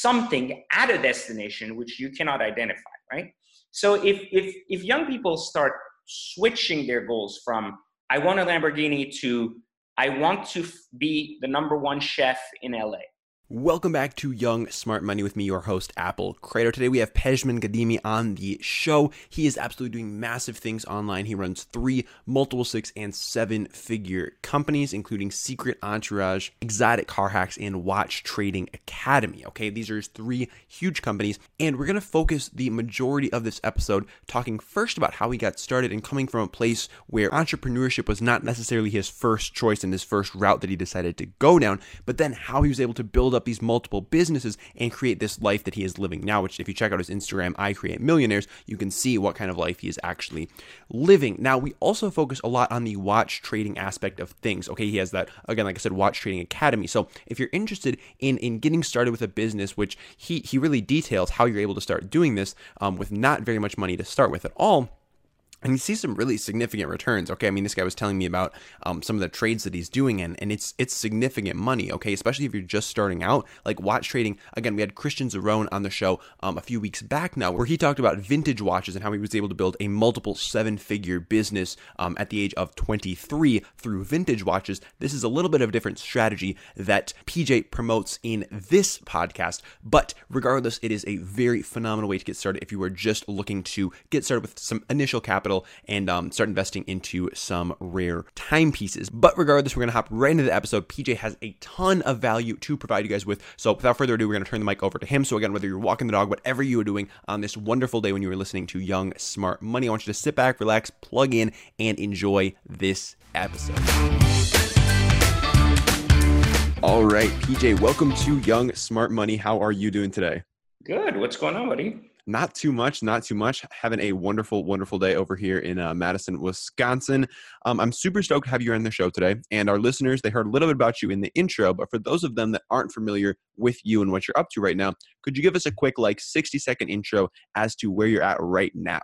something at a destination which you cannot identify, right? So if if if young people start switching their goals from I want a Lamborghini to I want to be the number one chef in LA Welcome back to Young Smart Money with me, your host, Apple Crater. Today we have Pejman Ghadimi on the show. He is absolutely doing massive things online. He runs three multiple six and seven figure companies, including Secret Entourage, Exotic Car Hacks, and Watch Trading Academy. Okay, these are his three huge companies, and we're going to focus the majority of this episode talking first about how he got started and coming from a place where entrepreneurship was not necessarily his first choice and his first route that he decided to go down, but then how he was able to build up these multiple businesses and create this life that he is living now, which if you check out his Instagram, I Create Millionaires, you can see what kind of life he is actually living. Now, we also focus a lot on the watch trading aspect of things. Okay, he has that, again, like I said, Watch Trading Academy. So if you're interested in, in getting started with a business, which he, he really details how you're able to start doing this um, with not very much money to start with at all and you see some really significant returns. Okay, I mean, this guy was telling me about um, some of the trades that he's doing, and and it's it's significant money. Okay, especially if you're just starting out. Like watch trading. Again, we had Christian Zerone on the show um, a few weeks back now, where he talked about vintage watches and how he was able to build a multiple seven-figure business um, at the age of 23 through vintage watches. This is a little bit of a different strategy that PJ promotes in this podcast, but regardless, it is a very phenomenal way to get started if you are just looking to get started with some initial capital capital and um, start investing into some rare timepieces. But regardless, we're going to hop right into the episode. PJ has a ton of value to provide you guys with. So without further ado, we're going to turn the mic over to him. So again, whether you're walking the dog, whatever you are doing on this wonderful day when you are listening to Young Smart Money, I want you to sit back, relax, plug in, and enjoy this episode. All right, PJ, welcome to Young Smart Money. How are you doing today? Good. What's going on, buddy? Not too much, not too much. Having a wonderful, wonderful day over here in uh, Madison, Wisconsin. Um, I'm super stoked to have you on the show today. And our listeners, they heard a little bit about you in the intro, but for those of them that aren't familiar with you and what you're up to right now, could you give us a quick, like, 60 second intro as to where you're at right now?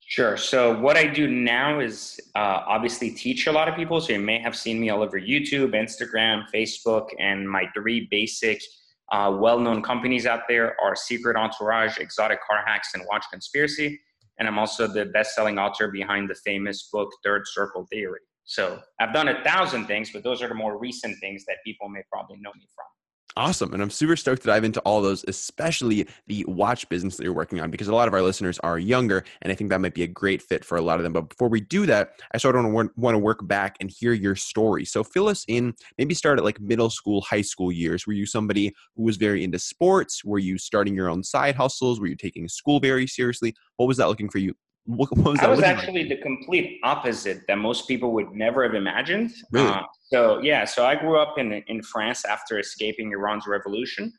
Sure. So what I do now is uh, obviously teach a lot of people. So you may have seen me all over YouTube, Instagram, Facebook, and my three basic uh, well-known companies out there are Secret Entourage, Exotic Car Hacks, and Watch Conspiracy. And I'm also the best-selling author behind the famous book Third Circle Theory. So I've done a thousand things, but those are the more recent things that people may probably know me from. Awesome. And I'm super stoked to dive into all those, especially the watch business that you're working on, because a lot of our listeners are younger. And I think that might be a great fit for a lot of them. But before we do that, I sort of want to work back and hear your story. So fill us in, maybe start at like middle school, high school years. Were you somebody who was very into sports? Were you starting your own side hustles? Were you taking school very seriously? What was that looking for you what, what was I was actually like? the complete opposite that most people would never have imagined. Really? Uh, so yeah, so I grew up in in France after escaping Iran's revolution,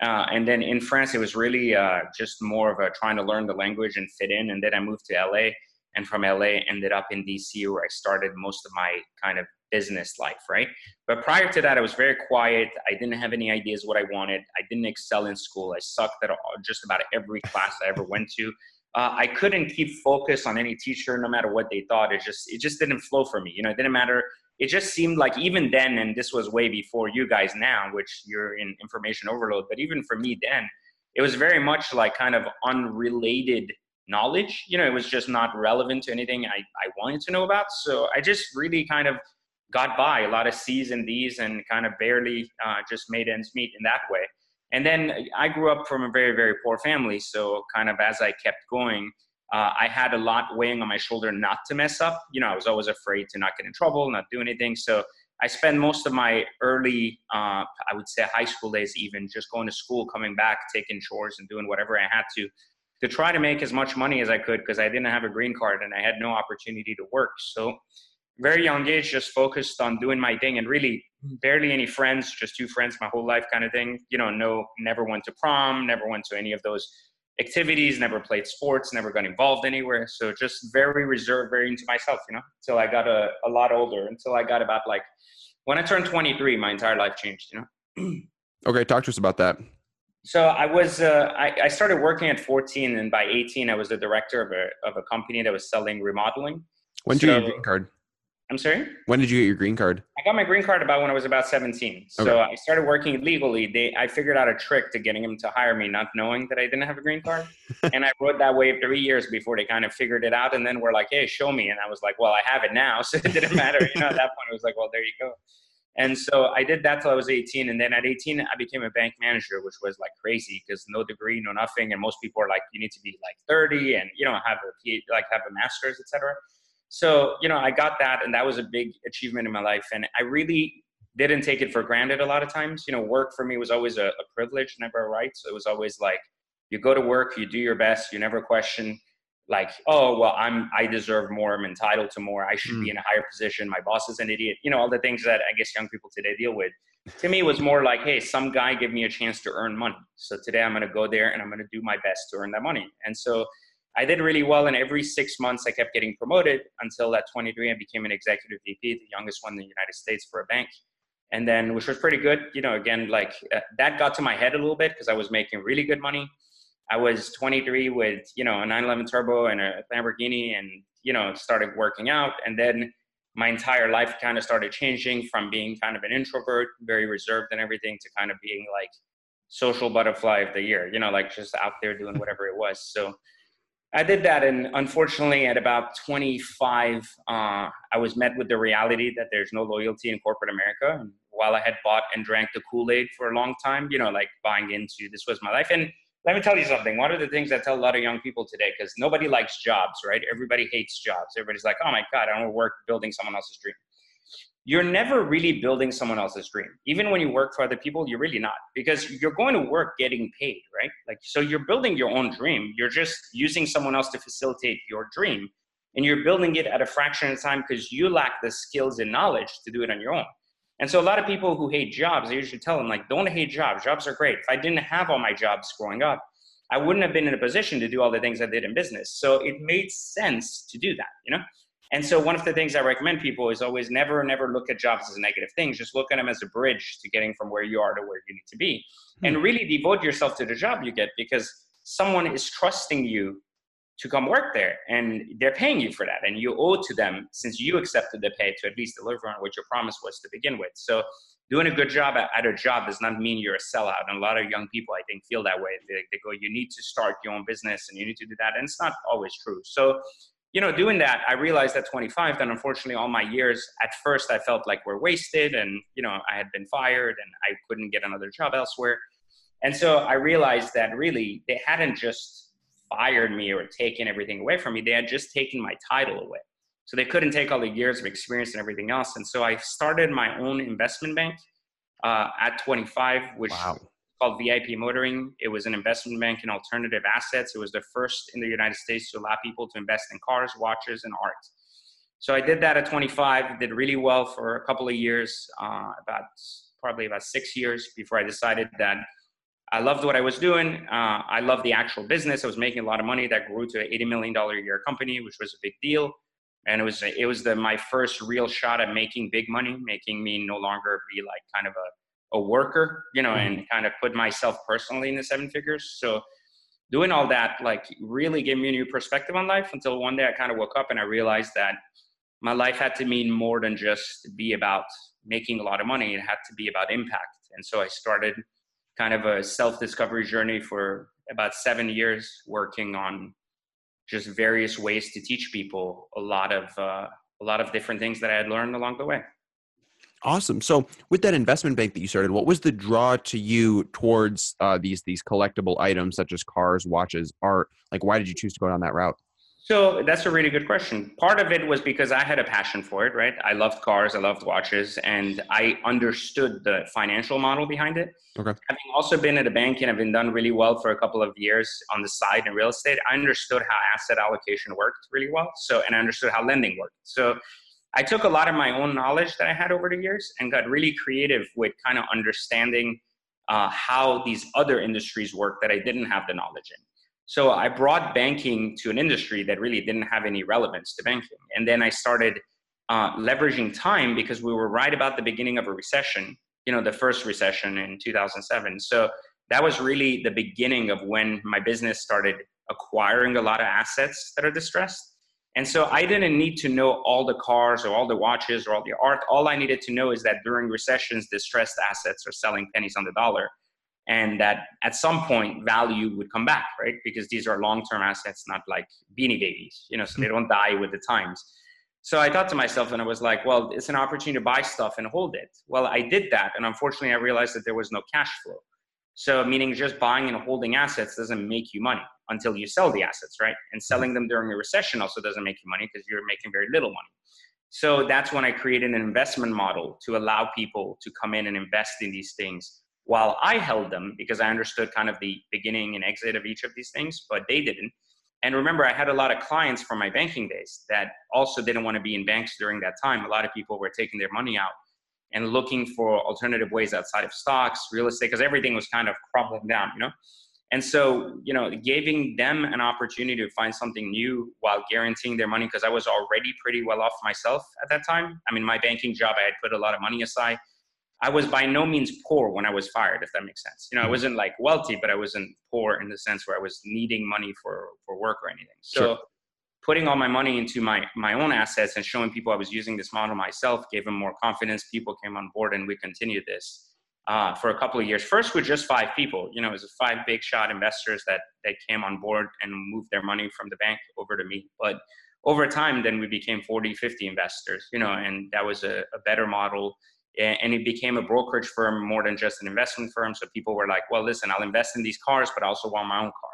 uh, and then in France it was really uh, just more of a trying to learn the language and fit in. And then I moved to LA, and from LA ended up in DC where I started most of my kind of business life, right? But prior to that, I was very quiet. I didn't have any ideas what I wanted. I didn't excel in school. I sucked at just about every class I ever went to uh, I couldn't keep focus on any teacher, no matter what they thought. It just it just didn't flow for me. You know, it didn't matter. It just seemed like even then, and this was way before you guys now, which you're in information overload. But even for me then, it was very much like kind of unrelated knowledge. You know, it was just not relevant to anything I, I wanted to know about. So I just really kind of got by a lot of C's and D's and kind of barely uh, just made ends meet in that way. And then I grew up from a very, very poor family. So, kind of as I kept going, uh, I had a lot weighing on my shoulder not to mess up. You know, I was always afraid to not get in trouble, not do anything. So, I spent most of my early, uh, I would say high school days, even just going to school, coming back, taking chores, and doing whatever I had to to try to make as much money as I could because I didn't have a green card and I had no opportunity to work. So, very young age, just focused on doing my thing and really barely any friends, just two friends my whole life kind of thing. You know, no, never went to prom, never went to any of those activities, never played sports, never got involved anywhere. So just very reserved, very into myself, you know, until I got a, a lot older, until I got about like, when I turned 23, my entire life changed, you know? okay. Talk to us about that. So I was, uh, I, I started working at 14 and by 18, I was the director of a, of a company that was selling remodeling. When did so, you get your green card? I'm sorry. When did you get your green card? I got my green card about when I was about 17. So okay. I started working legally. They, I figured out a trick to getting them to hire me, not knowing that I didn't have a green card. and I rode that wave three years before they kind of figured it out. And then we're like, "Hey, show me." And I was like, "Well, I have it now, so it didn't matter." You know, at that point, it was like, "Well, there you go." And so I did that till I was 18. And then at 18, I became a bank manager, which was like crazy because no degree, no nothing. And most people are like, you need to be like 30 and, you know, have a like have a master's, etc. So, you know, I got that and that was a big achievement in my life. And I really didn't take it for granted a lot of times. You know, work for me was always a, a privilege, never a right. So it was always like, you go to work, you do your best, you never question like, oh, well, I'm, I deserve more. I'm entitled to more. I should mm. be in a higher position. My boss is an idiot. You know, all the things that I guess young people today deal with. To me, it was more like, hey, some guy give me a chance to earn money. So today I'm going to go there and I'm going to do my best to earn that money. And so I did really well. And every six months, I kept getting promoted until at 23, I became an executive VP, the youngest one in the United States for a bank. And then, which was pretty good. You know, again, like uh, that got to my head a little bit because I was making really good money I was 23 with, you know, a 911 turbo and a Lamborghini and, you know, started working out. And then my entire life kind of started changing from being kind of an introvert, very reserved and everything to kind of being like social butterfly of the year, you know, like just out there doing whatever it was. So I did that. And unfortunately, at about 25, uh, I was met with the reality that there's no loyalty in corporate America. While I had bought and drank the Kool Aid for a long time, you know, like buying into this was my life. And let me tell you something. One of the things I tell a lot of young people today, because nobody likes jobs, right? Everybody hates jobs. Everybody's like, oh my God, I don't work building someone else's dream. You're never really building someone else's dream. Even when you work for other people, you're really not because you're going to work getting paid, right? Like, so you're building your own dream. You're just using someone else to facilitate your dream. And you're building it at a fraction of time because you lack the skills and knowledge to do it on your own. And so a lot of people who hate jobs, I usually tell them like, don't hate jobs. Jobs are great. If I didn't have all my jobs growing up, I wouldn't have been in a position to do all the things I did in business. So it made sense to do that, you know? And so one of the things I recommend people is always never, never look at jobs as negative things. Just look at them as a bridge to getting from where you are to where you need to be. Hmm. And really devote yourself to the job you get because someone is trusting you to come work there and they're paying you for that and you owe to them since you accepted the pay to at least deliver on what your promise was to begin with so doing a good job at, at a job does not mean you're a sellout and a lot of young people i think feel that way they, they go you need to start your own business and you need to do that and it's not always true so you know doing that i realized at 25 that unfortunately all my years at first i felt like were wasted and you know i had been fired and i couldn't get another job elsewhere and so i realized that really they hadn't just fired me or taken everything away from me. They had just taken my title away. So they couldn't take all the years of experience and everything else. And so I started my own investment bank uh, at 25, which wow. Called VIP Motoring. It was an investment bank in alternative assets. It was the first in the United States to allow people to invest in cars, watches, and art. So I did that at 25. Did really well for a couple of years, uh, about probably about six years before I decided that I loved what I was doing. Uh, I loved the actual business. I was making a lot of money. That grew to an eighty million dollar a year company, which was a big deal. And it was it was the my first real shot at making big money, making me no longer be like kind of a, a worker, you know, mm-hmm. and kind of put myself personally in the seven figures. So doing all that like really gave me a new perspective on life until one day I kind of woke up and I realized that my life had to mean more than just be about making a lot of money. It had to be about impact. And so I started kind of a self discovery journey for about seven years, working on just various ways to teach people a lot of uh, a lot of different things that I had learned along the way. Awesome. So, with that investment bank that you started, what was the draw to you towards uh, these these collectible items such as cars, watches, art? Like, why did you choose to go down that route? So that's a really good question. Part of it was because I had a passion for it, right? I loved cars, I loved watches, and I understood the financial model behind it. Okay. Having also been at a bank and I've been done really well for a couple of years on the side in real estate, I understood how asset allocation worked really well. So, and I understood how lending worked. So, I took a lot of my own knowledge that I had over the years and got really creative with kind of understanding uh, how these other industries work that I didn't have the knowledge in. So I brought banking to an industry that really didn't have any relevance to banking. And then I started uh, leveraging time because we were right about the beginning of a recession, you know, the first recession in 2007. So that was really the beginning of when my business started acquiring a lot of assets that are distressed. And so I didn't need to know all the cars or all the watches or all the art. All I needed to know is that during recessions, distressed assets are selling pennies on the dollar. And that at some point value would come back, right? Because these are long-term assets, not like beanie babies, you know, so they mm-hmm. don't die with the times. So I thought to myself, and I was like, well, it's an opportunity to buy stuff and hold it. Well, I did that. And unfortunately, I realized that there was no cash flow. So, meaning just buying and holding assets doesn't make you money until you sell the assets, right? And mm-hmm. selling them during a recession also doesn't make you money because you're making very little money. So, that's when I created an investment model to allow people to come in and invest in these things while I held them because I understood kind of the beginning and exit of each of these things, but they didn't. And remember, I had a lot of clients from my banking days that also didn't want to be in banks during that time. A lot of people were taking their money out and looking for alternative ways outside of stocks, real estate, because everything was kind of crumbling down, you know? And so, you know, giving them an opportunity to find something new while guaranteeing their money, because I was already pretty well off myself at that time. I mean, my banking job, I had put a lot of money aside. I was by no means poor when I was fired, if that makes sense. You know, I mm-hmm. wasn't like wealthy, but I wasn't poor in the sense where I was needing money for, for work or anything. So sure putting all my money into my my own assets and showing people I was using this model myself gave them more confidence. People came on board, and we continued this uh, for a couple of years. First, with just five people. You know, it was five big shot investors that that came on board and moved their money from the bank over to me. But over time, then we became 40, 50 investors. You know, and that was a, a better model. And it became a brokerage firm more than just an investment firm. So people were like, "Well, listen, I'll invest in these cars, but I also want my own car."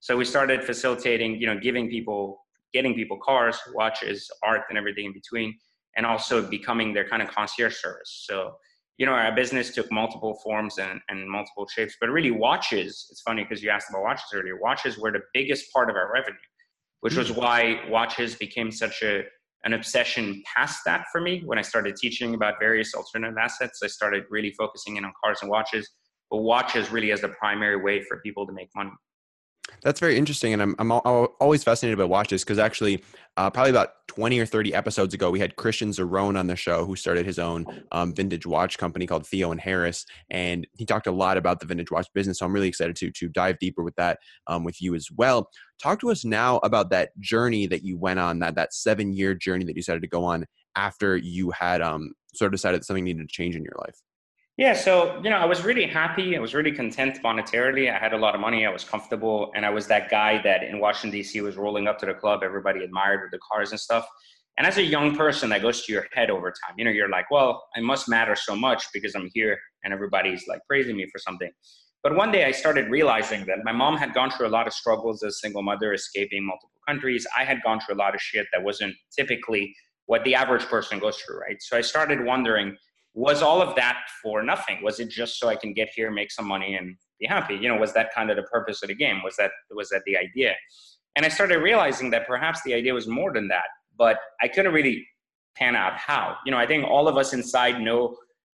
So we started facilitating, you know, giving people getting people cars, watches, art, and everything in between, and also becoming their kind of concierge service. So, you know, our business took multiple forms and, and multiple shapes, but really watches, it's funny because you asked about watches earlier, watches were the biggest part of our revenue, which was hmm. why watches became such a an obsession past that for me. When I started teaching about various alternative assets, I started really focusing in on cars and watches, but watches really as the primary way for people to make money. That's very interesting, and I'm I'm always fascinated by watches because actually, uh, probably about 20 or 30 episodes ago, we had Christian Zerone on the show who started his own um, vintage watch company called Theo and Harris, and he talked a lot about the vintage watch business. So I'm really excited to to dive deeper with that um, with you as well. Talk to us now about that journey that you went on that that seven year journey that you decided to go on after you had um, sort of decided that something needed to change in your life. Yeah, so you know, I was really happy. I was really content monetarily. I had a lot of money. I was comfortable, and I was that guy that in Washington D.C. was rolling up to the club. Everybody admired with the cars and stuff. And as a young person, that goes to your head over time. You know, you're like, well, I must matter so much because I'm here, and everybody's like praising me for something. But one day, I started realizing that my mom had gone through a lot of struggles as a single mother, escaping multiple countries. I had gone through a lot of shit that wasn't typically what the average person goes through, right? So I started wondering was all of that for nothing? Was it just so I can get here, make some money, and be happy? You know, was that kind of the purpose of the game? Was that was that the idea? And I started realizing that perhaps the idea was more than that, but I couldn't really pan out how. You know, I think all of us inside know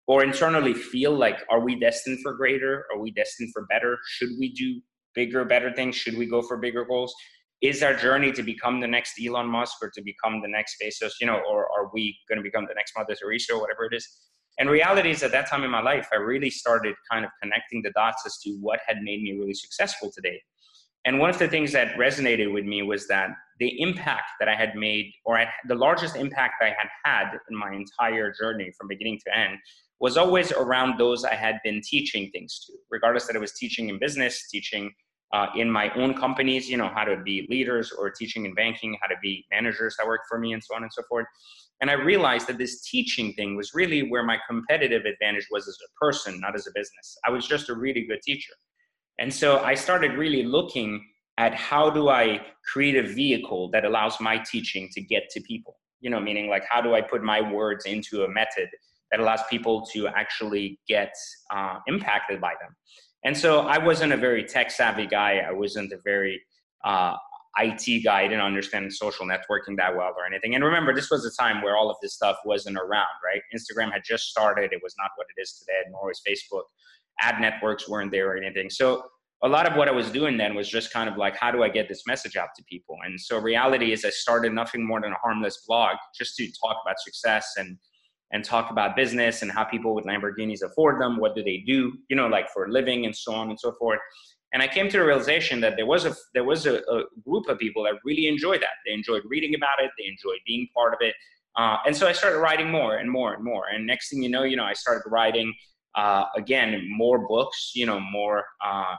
or internally feel like, are we destined for greater? Are we destined for better? Should we do bigger, better things? Should we go for bigger goals? Is our journey to become the next Elon Musk or to become the next Bezos, you know, or are we going to become the next Mother Teresa or whatever it is? And reality is at that time in my life, I really started kind of connecting the dots as to what had made me really successful today. And one of the things that resonated with me was that the impact that I had made, or I, the largest impact I had had in my entire journey from beginning to end, was always around those I had been teaching things to, regardless that I was teaching in business, teaching uh, in my own companies, you know, how to be leaders, or teaching in banking, how to be managers that work for me, and so on and so forth. And I realized that this teaching thing was really where my competitive advantage was as a person, not as a business. I was just a really good teacher. And so I started really looking at how do I create a vehicle that allows my teaching to get to people? You know, meaning like how do I put my words into a method that allows people to actually get uh, impacted by them? And so I wasn't a very tech savvy guy. I wasn't a very uh, IT guy. I didn't understand social networking that well or anything. And remember, this was a time where all of this stuff wasn't around, right? Instagram had just started. It was not what it is today, nor was Facebook. Ad networks weren't there or anything. So a lot of what I was doing then was just kind of like, how do I get this message out to people? And so reality is I started nothing more than a harmless blog just to talk about success and and talk about business and how people with Lamborghinis afford them, what do they do, you know, like for a living and so on and so forth. And I came to the realization that there was a there was a, a group of people that really enjoyed that. They enjoyed reading about it. They enjoyed being part of it. Uh, and so I started writing more and more and more. And next thing you know, you know, I started writing uh, again more books. You know, more uh,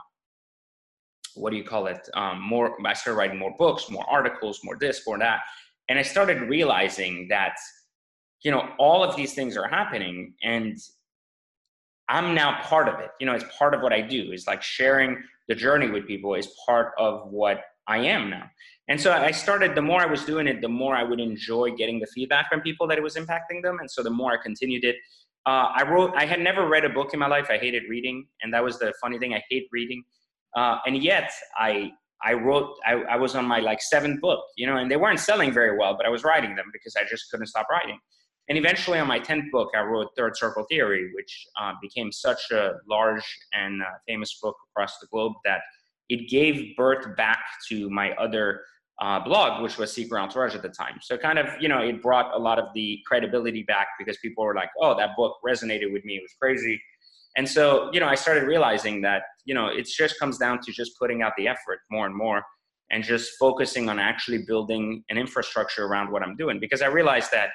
what do you call it? Um, more. I started writing more books, more articles, more this, more that. And I started realizing that you know all of these things are happening, and I'm now part of it. You know, it's part of what I do. Is like sharing the journey with people is part of what I am now. And so I started, the more I was doing it, the more I would enjoy getting the feedback from people that it was impacting them. And so the more I continued it, uh, I wrote, I had never read a book in my life. I hated reading. And that was the funny thing. I hate reading. Uh, and yet I, I wrote, I, I was on my like seventh book, you know, and they weren't selling very well, but I was writing them because I just couldn't stop writing. And eventually, on my 10th book, I wrote Third Circle Theory, which uh, became such a large and uh, famous book across the globe that it gave birth back to my other uh, blog, which was Secret Entourage at the time. So, kind of, you know, it brought a lot of the credibility back because people were like, oh, that book resonated with me. It was crazy. And so, you know, I started realizing that, you know, it just comes down to just putting out the effort more and more and just focusing on actually building an infrastructure around what I'm doing. Because I realized that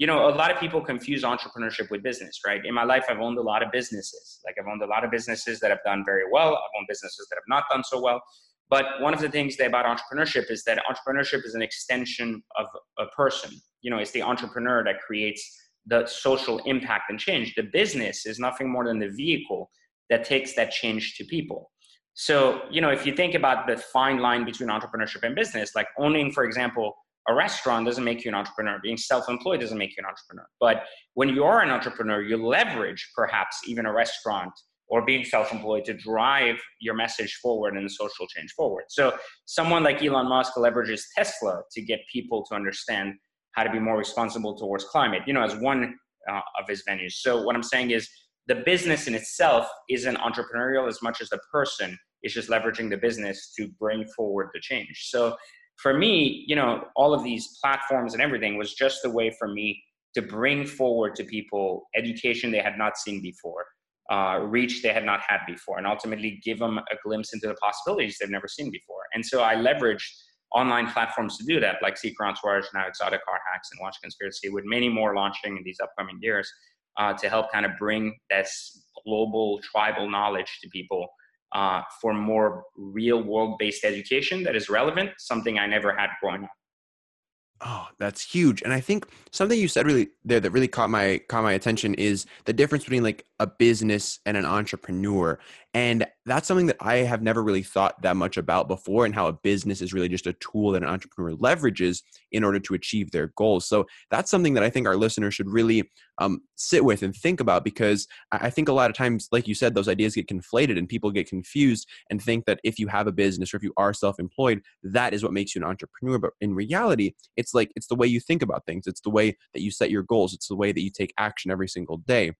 you know, a lot of people confuse entrepreneurship with business, right? In my life, I've owned a lot of businesses. Like I've owned a lot of businesses that have done very well. I've owned businesses that have not done so well. But one of the things about entrepreneurship is that entrepreneurship is an extension of a person. You know, it's the entrepreneur that creates the social impact and change. The business is nothing more than the vehicle that takes that change to people. So, you know, if you think about the fine line between entrepreneurship and business, like owning, for example, a restaurant doesn't make you an entrepreneur. Being self-employed doesn't make you an entrepreneur. But when you are an entrepreneur, you leverage perhaps even a restaurant or being self-employed to drive your message forward and the social change forward. So someone like Elon Musk leverages Tesla to get people to understand how to be more responsible towards climate, you know, as one uh, of his venues. So what I'm saying is the business in itself isn't entrepreneurial as much as the person is just leveraging the business to bring forward the change. So for me, you know, all of these platforms and everything was just the way for me to bring forward to people education they had not seen before, uh, reach they had not had before, and ultimately give them a glimpse into the possibilities they've never seen before. And so I leveraged online platforms to do that, like Secret Entourage, now Exotic Car Hacks, and Watch Conspiracy, with many more launching in these upcoming years uh, to help kind of bring this global tribal knowledge to people uh, for more real world based education that is relevant, something I never had growing up. Oh, that's huge. And I think something you said really there that really caught my caught my attention is the difference between like a business and an entrepreneur. And that's something that I have never really thought that much about before and how a business is really just a tool that an entrepreneur leverages in order to achieve their goals. So that's something that I think our listeners should really um, sit with and think about because I think a lot of times, like you said, those ideas get conflated and people get confused and think that if you have a business or if you are self employed, that is what makes you an entrepreneur. But in reality, it's like it's the way you think about things, it's the way that you set your goals, it's the way that you take action every single day.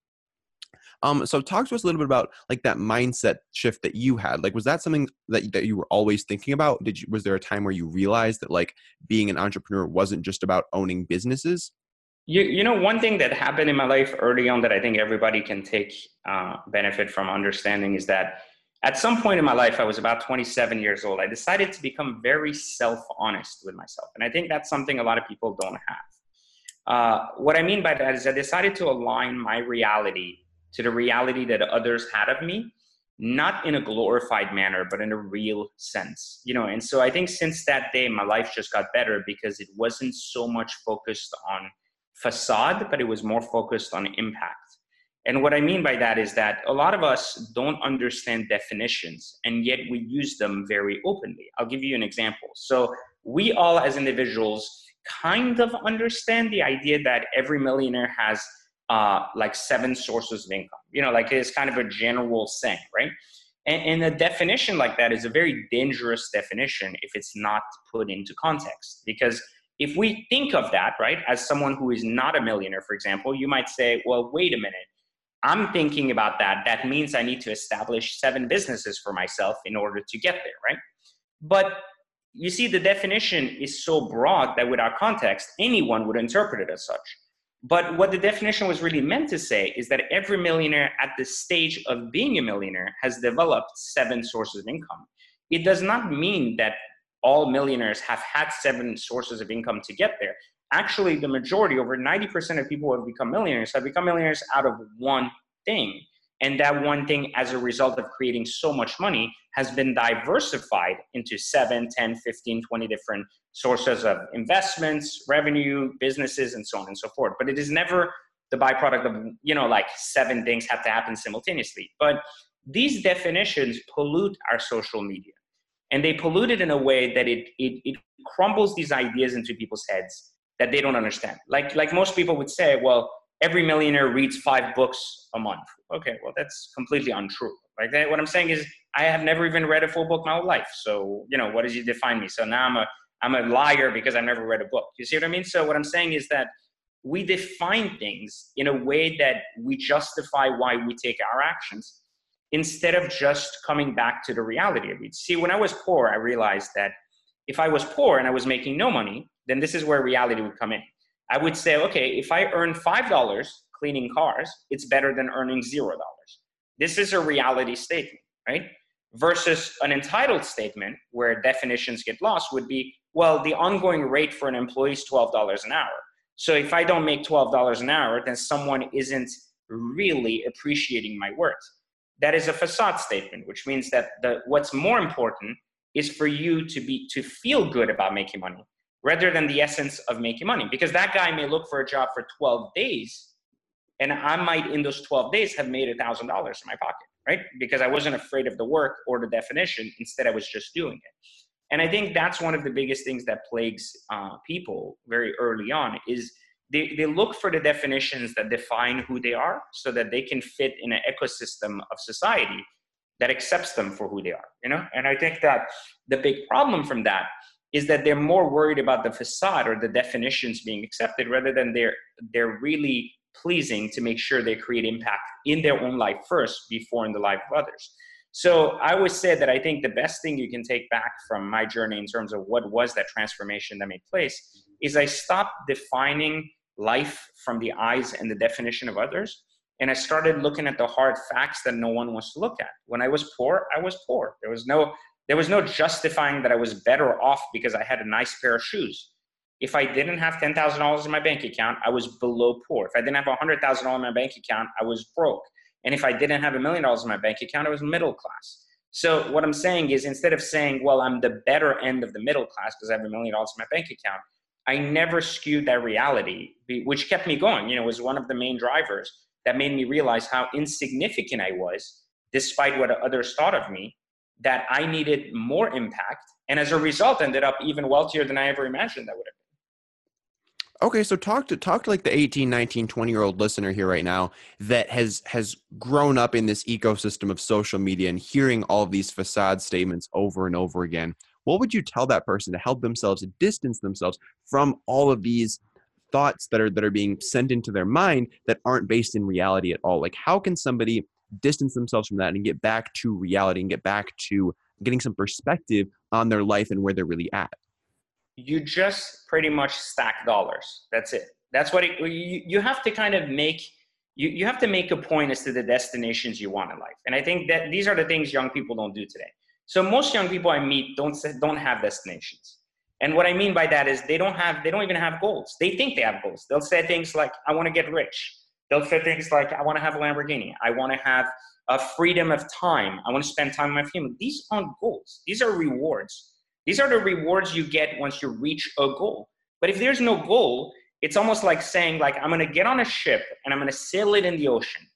Um, so talk to us a little bit about like that mindset shift that you had. Like, was that something that that you were always thinking about? Did you was there a time where you realized that like being an entrepreneur wasn't just about owning businesses? You, you know, one thing that happened in my life early on that I think everybody can take uh, benefit from understanding is that at some point in my life, I was about 27 years old. I decided to become very self honest with myself. And I think that's something a lot of people don't have. Uh, what I mean by that is I decided to align my reality to the reality that others had of me not in a glorified manner but in a real sense you know? And so i think since that day my life just got better because it wasn't so much focused on facade but it was more focused on impact. And what i mean by that is that a lot of us don't understand definitions and yet we use them very openly. I'll give you an example. So we all as individuals kind of understand the idea that every millionaire has uh, like seven sources of income. You know, like it's kind of a general saying, right? And, and a definition like that is a very dangerous definition if it's not put into context. Because if we think of that, right, as someone who is not a millionaire, for example, you might say, well, wait a minute. I'm thinking about that. That means I need to establish seven businesses for myself in order to get there, right? But you see, the definition is so broad that without context, anyone would interpret it as such. But what the definition was really meant to say is that every millionaire at the stage of being a millionaire has developed seven sources of income. It does not mean that all millionaires have had seven sources of income to get there. Actually, the majority, over 90% of people who have become millionaires, have become millionaires out of one thing. And that one thing, as a result of creating so much money, has been diversified into 7, 10, 15, 20 different sources of investments, revenue, businesses, and so on and so forth. But it is never the byproduct of, you know, like seven things have to happen simultaneously. But these definitions pollute our social media. And they pollute it in a way that it, it, it crumbles these ideas into people's heads that they don't understand. Like, like most people would say, well, every millionaire reads five books a month. Okay, well, that's completely untrue. Like that, what I'm saying is, I have never even read a full book my whole life. So, you know, what does you define me? So now I'm a I'm a liar because I've never read a book. You see what I mean? So what I'm saying is that we define things in a way that we justify why we take our actions instead of just coming back to the reality of it. See, when I was poor, I realized that if I was poor and I was making no money, then this is where reality would come in. I would say, okay, if I earn $5 cleaning cars, it's better than earning $0. This is a reality statement, right? Versus an entitled statement where definitions get lost would be, well, the ongoing rate for an employee is $12 an hour. So if I don't make $12 an hour, then someone isn't really appreciating my worth that is a facade statement, which means that the, what's more important is for you to be to feel good about making money rather than the essence of making money. Because that guy may look for a job for 12 days, and I might in those 12 days have made a thousand dollars in my pocket, right? Because I wasn't afraid of the work or the definition. Instead, I was just doing it. And I think that's one of the biggest things that plagues uh, people very early on is they, they look for the definitions that define who they are so that they can fit in an ecosystem of society that accepts them for who they are you know? And i think that the big problem from that is that they're more worried about the facade or the definitions being accepted rather than they're they're really pleasing to make sure they create impact in their own life first before in the life of others so i always say that i think the best thing you can take back from my journey in terms of what was that transformation that made place is i stopped defining life from the eyes and the definition of others. And I started looking at the hard facts that no one wants to look at. When I was poor, I was poor. There was no there was no justifying that I was better off because I had a nice pair of shoes. If I didn't have ten thousand dollars in my bank account, I was below poor. If I didn't have hundred thousand dollars in my bank account, I was broke. And if I didn't have a million dollars in my bank account, I was middle class. So what I'm saying is instead of saying, well, I'm the better end of the middle class because I have a million dollars in my bank account, I never skewed that reality, which kept me going. You know, was one of the main drivers that made me realize how insignificant I was, despite what others thought of me. That I needed more impact, and as a result, ended up even wealthier than I ever imagined that would have been. Okay, so talk to talk to like the 18, 19, 20 year old listener here right now that has has grown up in this ecosystem of social media and hearing all of these facade statements over and over again. What would you tell that person to help themselves distance themselves from all of these thoughts that are that are being sent into their mind that aren't based in reality at all? Like how can somebody distance themselves from that and get back to reality and get back to getting some perspective on their life and where they're really at you just pretty much stack dollars that's it that's what it, you, you have to kind of make you, you have to make a point as to the destinations you want in life and i think that these are the things young people don't do today so most young people I meet don't don't have destinations. And what I mean by that is they don't have they don't even have goals. They think they have goals. They'll say things like I want to get rich. They'll say things like I want to have a Lamborghini. I want to have a freedom of time. I want to spend time with my family. These aren't goals. These are rewards. These are the rewards you get once you reach a goal. But if there's no goal, it's almost like saying like I'm going to get on a ship and I'm going to sail it in the ocean.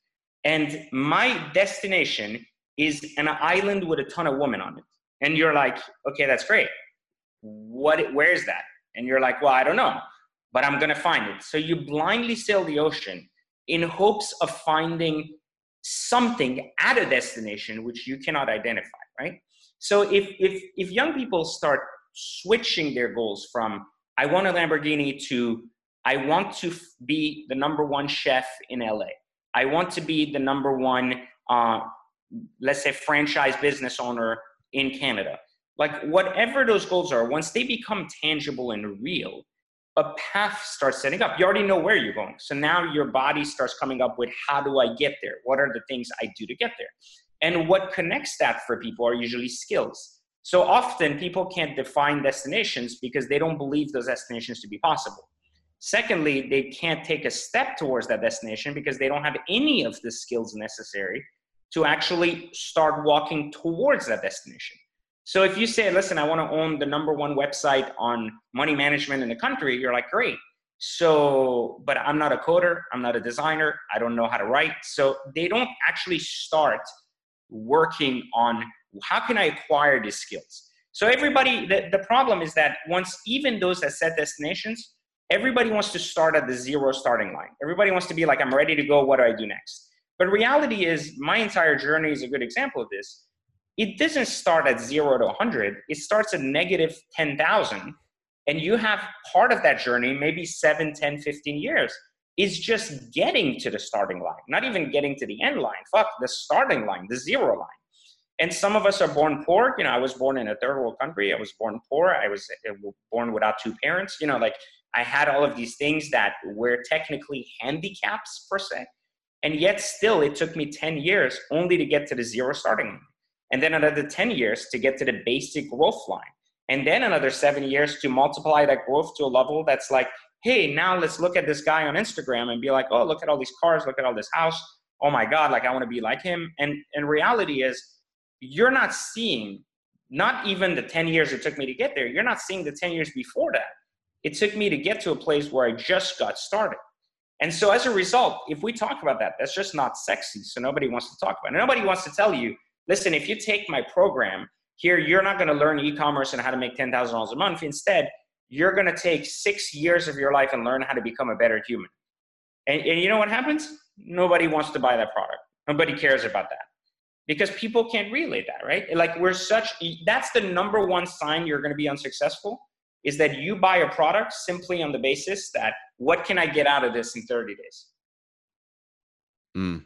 And my destination is an island with a ton of women on it. And you're like, okay, that's great. What, where is that? And you're like, well, I don't know, but I'm gonna find it. So you blindly sail the ocean in hopes of finding something at a destination which you cannot identify, right? So if if if young people start switching their goals from I want a Lamborghini to I want to be the number one chef in LA. I want to be the number one uh, let's say franchise business owner in Canada. Like whatever those goals are, once they become tangible and real, a path starts setting up. You already know where you're going. So now your body starts coming up with how do I get there? What are the things I do to get there? And what connects that for people are usually skills. So often people can't define destinations because they don't believe those destinations to be possible. Secondly, they can't take a step towards that destination because they don't have any of the skills necessary to actually start walking towards that destination. So if you say, listen, I want to own the number one website on money management in the country, you're like, great. So, but I'm not a coder, I'm not a designer, I don't know how to write. So they don't actually start working on how can I acquire these skills. So everybody, the, the problem is that once even those that set destinations, everybody wants to start at the zero starting line. Everybody wants to be like, I'm ready to go. What do I do next? But reality is, my entire journey is a good example of this it doesn't start at zero to 100 it starts at negative 10000 and you have part of that journey maybe 7 10 15 years is just getting to the starting line not even getting to the end line. Fuck the starting line the zero line. And some of us are born poor. You know i was born in a third world country. I was born poor. I was uh, born without two parents. You know like i had all of these things that were technically handicaps per se. And yet still it took me 10 years only to get to the zero starting line. And then another 10 years to get to the basic growth line. And then another seven years to multiply that growth to a level that's like hey now let's look at this guy on instagram and be like oh look at all these cars look at all this house. Oh my god like i want to be like him. And and reality is you're not seeing not even the 10 years it took me to get there you're not seeing the 10 years before that. It took me to get to a place where i just got started. And so as a result if we talk about that that's just not sexy so nobody wants to talk about it. Nobody wants to tell you listen, if you take my program here, you're not going to learn e-commerce and how to make $10,000 a month. Instead, you're going to take six years of your life and learn how to become a better human. And, and you know what happens? Nobody wants to buy that product. Nobody cares about that because people can't relate that, right? Like we're such, that's the number one sign you're going to be unsuccessful is that you buy a product simply on the basis that what can I get out of this in 30 days? Mm.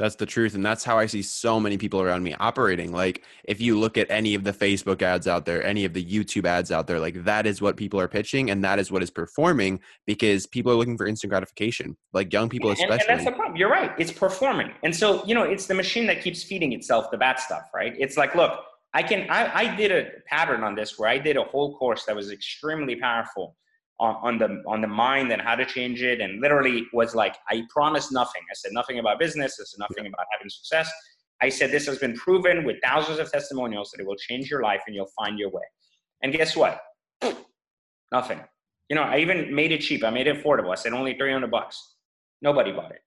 That's the truth. And that's how I see so many people around me operating. Like, if you look at any of the Facebook ads out there, any of the YouTube ads out there, like that is what people are pitching and that is what is performing because people are looking for instant gratification. Like young people, especially. And, and that's the problem. You're right. It's performing. And so, you know, it's the machine that keeps feeding itself the bad stuff, right? It's like, look, I can, I, I did a pattern on this where I did a whole course that was extremely powerful on, on the on the mind and how to change it. And literally was like i promised nothing. I said nothing about business. I said nothing about having success. I said this has been proven with thousands of testimonials that it will change your life and you'll find your way. And guess what? Nothing. You know i even made it cheap. I made it affordable. I said only 300 bucks. Nobody bought it.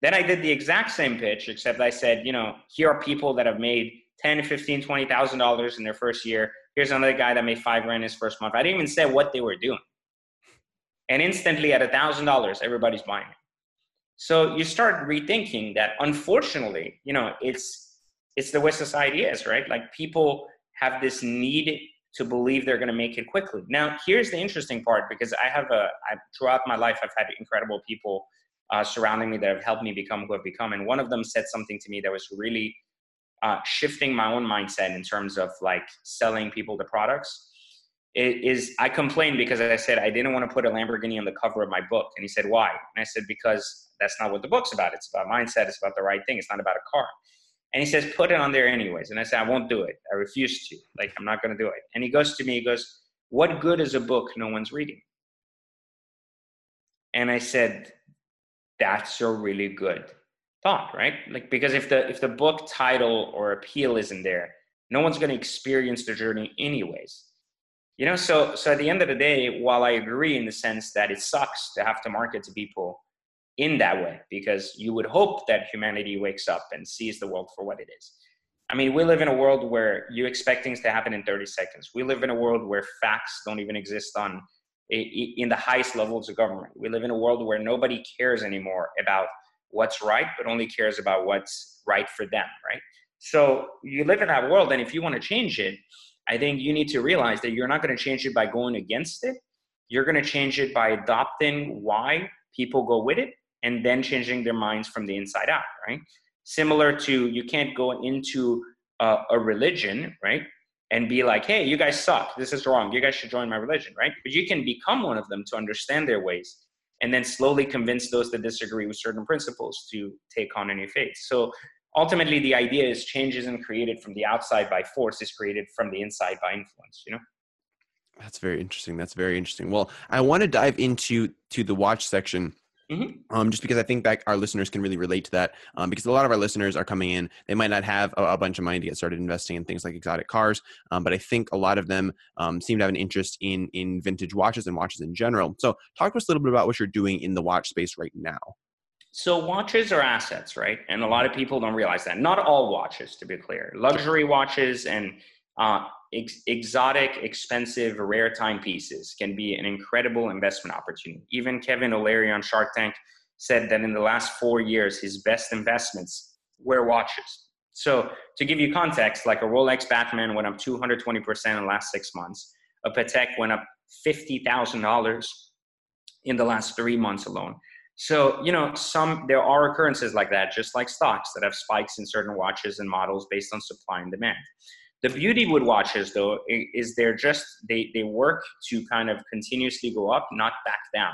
Then i did the exact same pitch except i said you know here are people that have made 10 15 20000 dollars in their first year. Here's another guy that made five grand his first month. I didn't even say what they were doing and instantly at a thousand dollars everybody's buying it. So you start rethinking that unfortunately you know it's it's the way society is right? Like people have this need to believe they're going to make it quickly. Now here's the interesting part because i have a I, throughout my life i've had incredible people uh, surrounding me that have helped me become who i've become and one of them said something to me that was really uh, shifting my own mindset in terms of like selling people the products is I complained because I said I didn't want to put a Lamborghini on the cover of my book. And he said, Why? And I said, Because that's not what the book's about. It's about mindset, it's about the right thing, it's not about a car. And he says, Put it on there anyways. And I said, I won't do it. I refuse to. Like, I'm not going to do it. And he goes to me, he goes, What good is a book no one's reading? And I said, That's a really good thought, right? Like, because if the if the book title or appeal isn't there, no one's going to experience the journey anyways you know so so at the end of the day while i agree in the sense that it sucks to have to market to people in that way because you would hope that humanity wakes up and sees the world for what it is. I mean we live in a world where you expect things to happen in 30 seconds. We live in a world where facts don't even exist on in the highest levels of government. We live in a world where nobody cares anymore about what's right but only cares about what's right for them right? So you live in that world and if you want to change it I think you need to realize that you're not going to change it by going against it. You're going to change it by adopting why people go with it and then changing their minds from the inside out, right? Similar to you can't go into a, a religion, right? and be like, hey, you guys suck. This is wrong. You guys should join my religion, right? But you can become one of them to understand their ways and then slowly convince those that disagree with certain principles to take on a new faith. So ultimately, the idea is change isn't created from the outside by force, is created from the inside by influence, you know? That's very interesting. That's very interesting. Well, I want to dive into to the watch section Mm-hmm. Um, just because I think that our listeners can really relate to that. Um, because a lot of our listeners are coming in, they might not have a, a bunch of money to get started investing in things like exotic cars, um, but I think a lot of them um, seem to have an interest in in vintage watches and watches in general. So, talk to us a little bit about what you're doing in the watch space right now. So, watches are assets, right? And a lot of people don't realize that. Not all watches, to be clear. Luxury watches and uh, ex- exotic, expensive, rare timepieces can be an incredible investment opportunity. Even Kevin O'Leary on Shark Tank said that in the last four years, his best investments were watches. So, to give you context, like a Rolex Batman went up 220% in the last six months, a Patek went up $50,000 in the last three months alone. So, you know, some there are occurrences like that, just like stocks that have spikes in certain watches and models based on supply and demand. The beauty with watches, though, is they're just they they work to kind of continuously go up, not back down.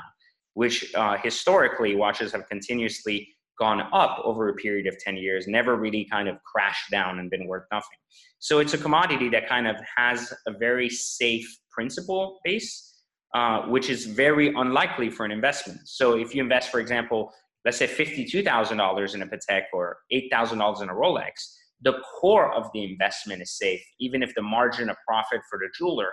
Which uh, historically watches have continuously gone up over a period of 10 years, never really kind of crashed down and been worth nothing. So it's a commodity that kind of has a very safe principle base, uh, which is very unlikely for an investment. So if you invest, for example, let's say $52,000 in a Patek or $8,000 in a Rolex, the core of the investment is safe, even if the margin of profit for the jeweler,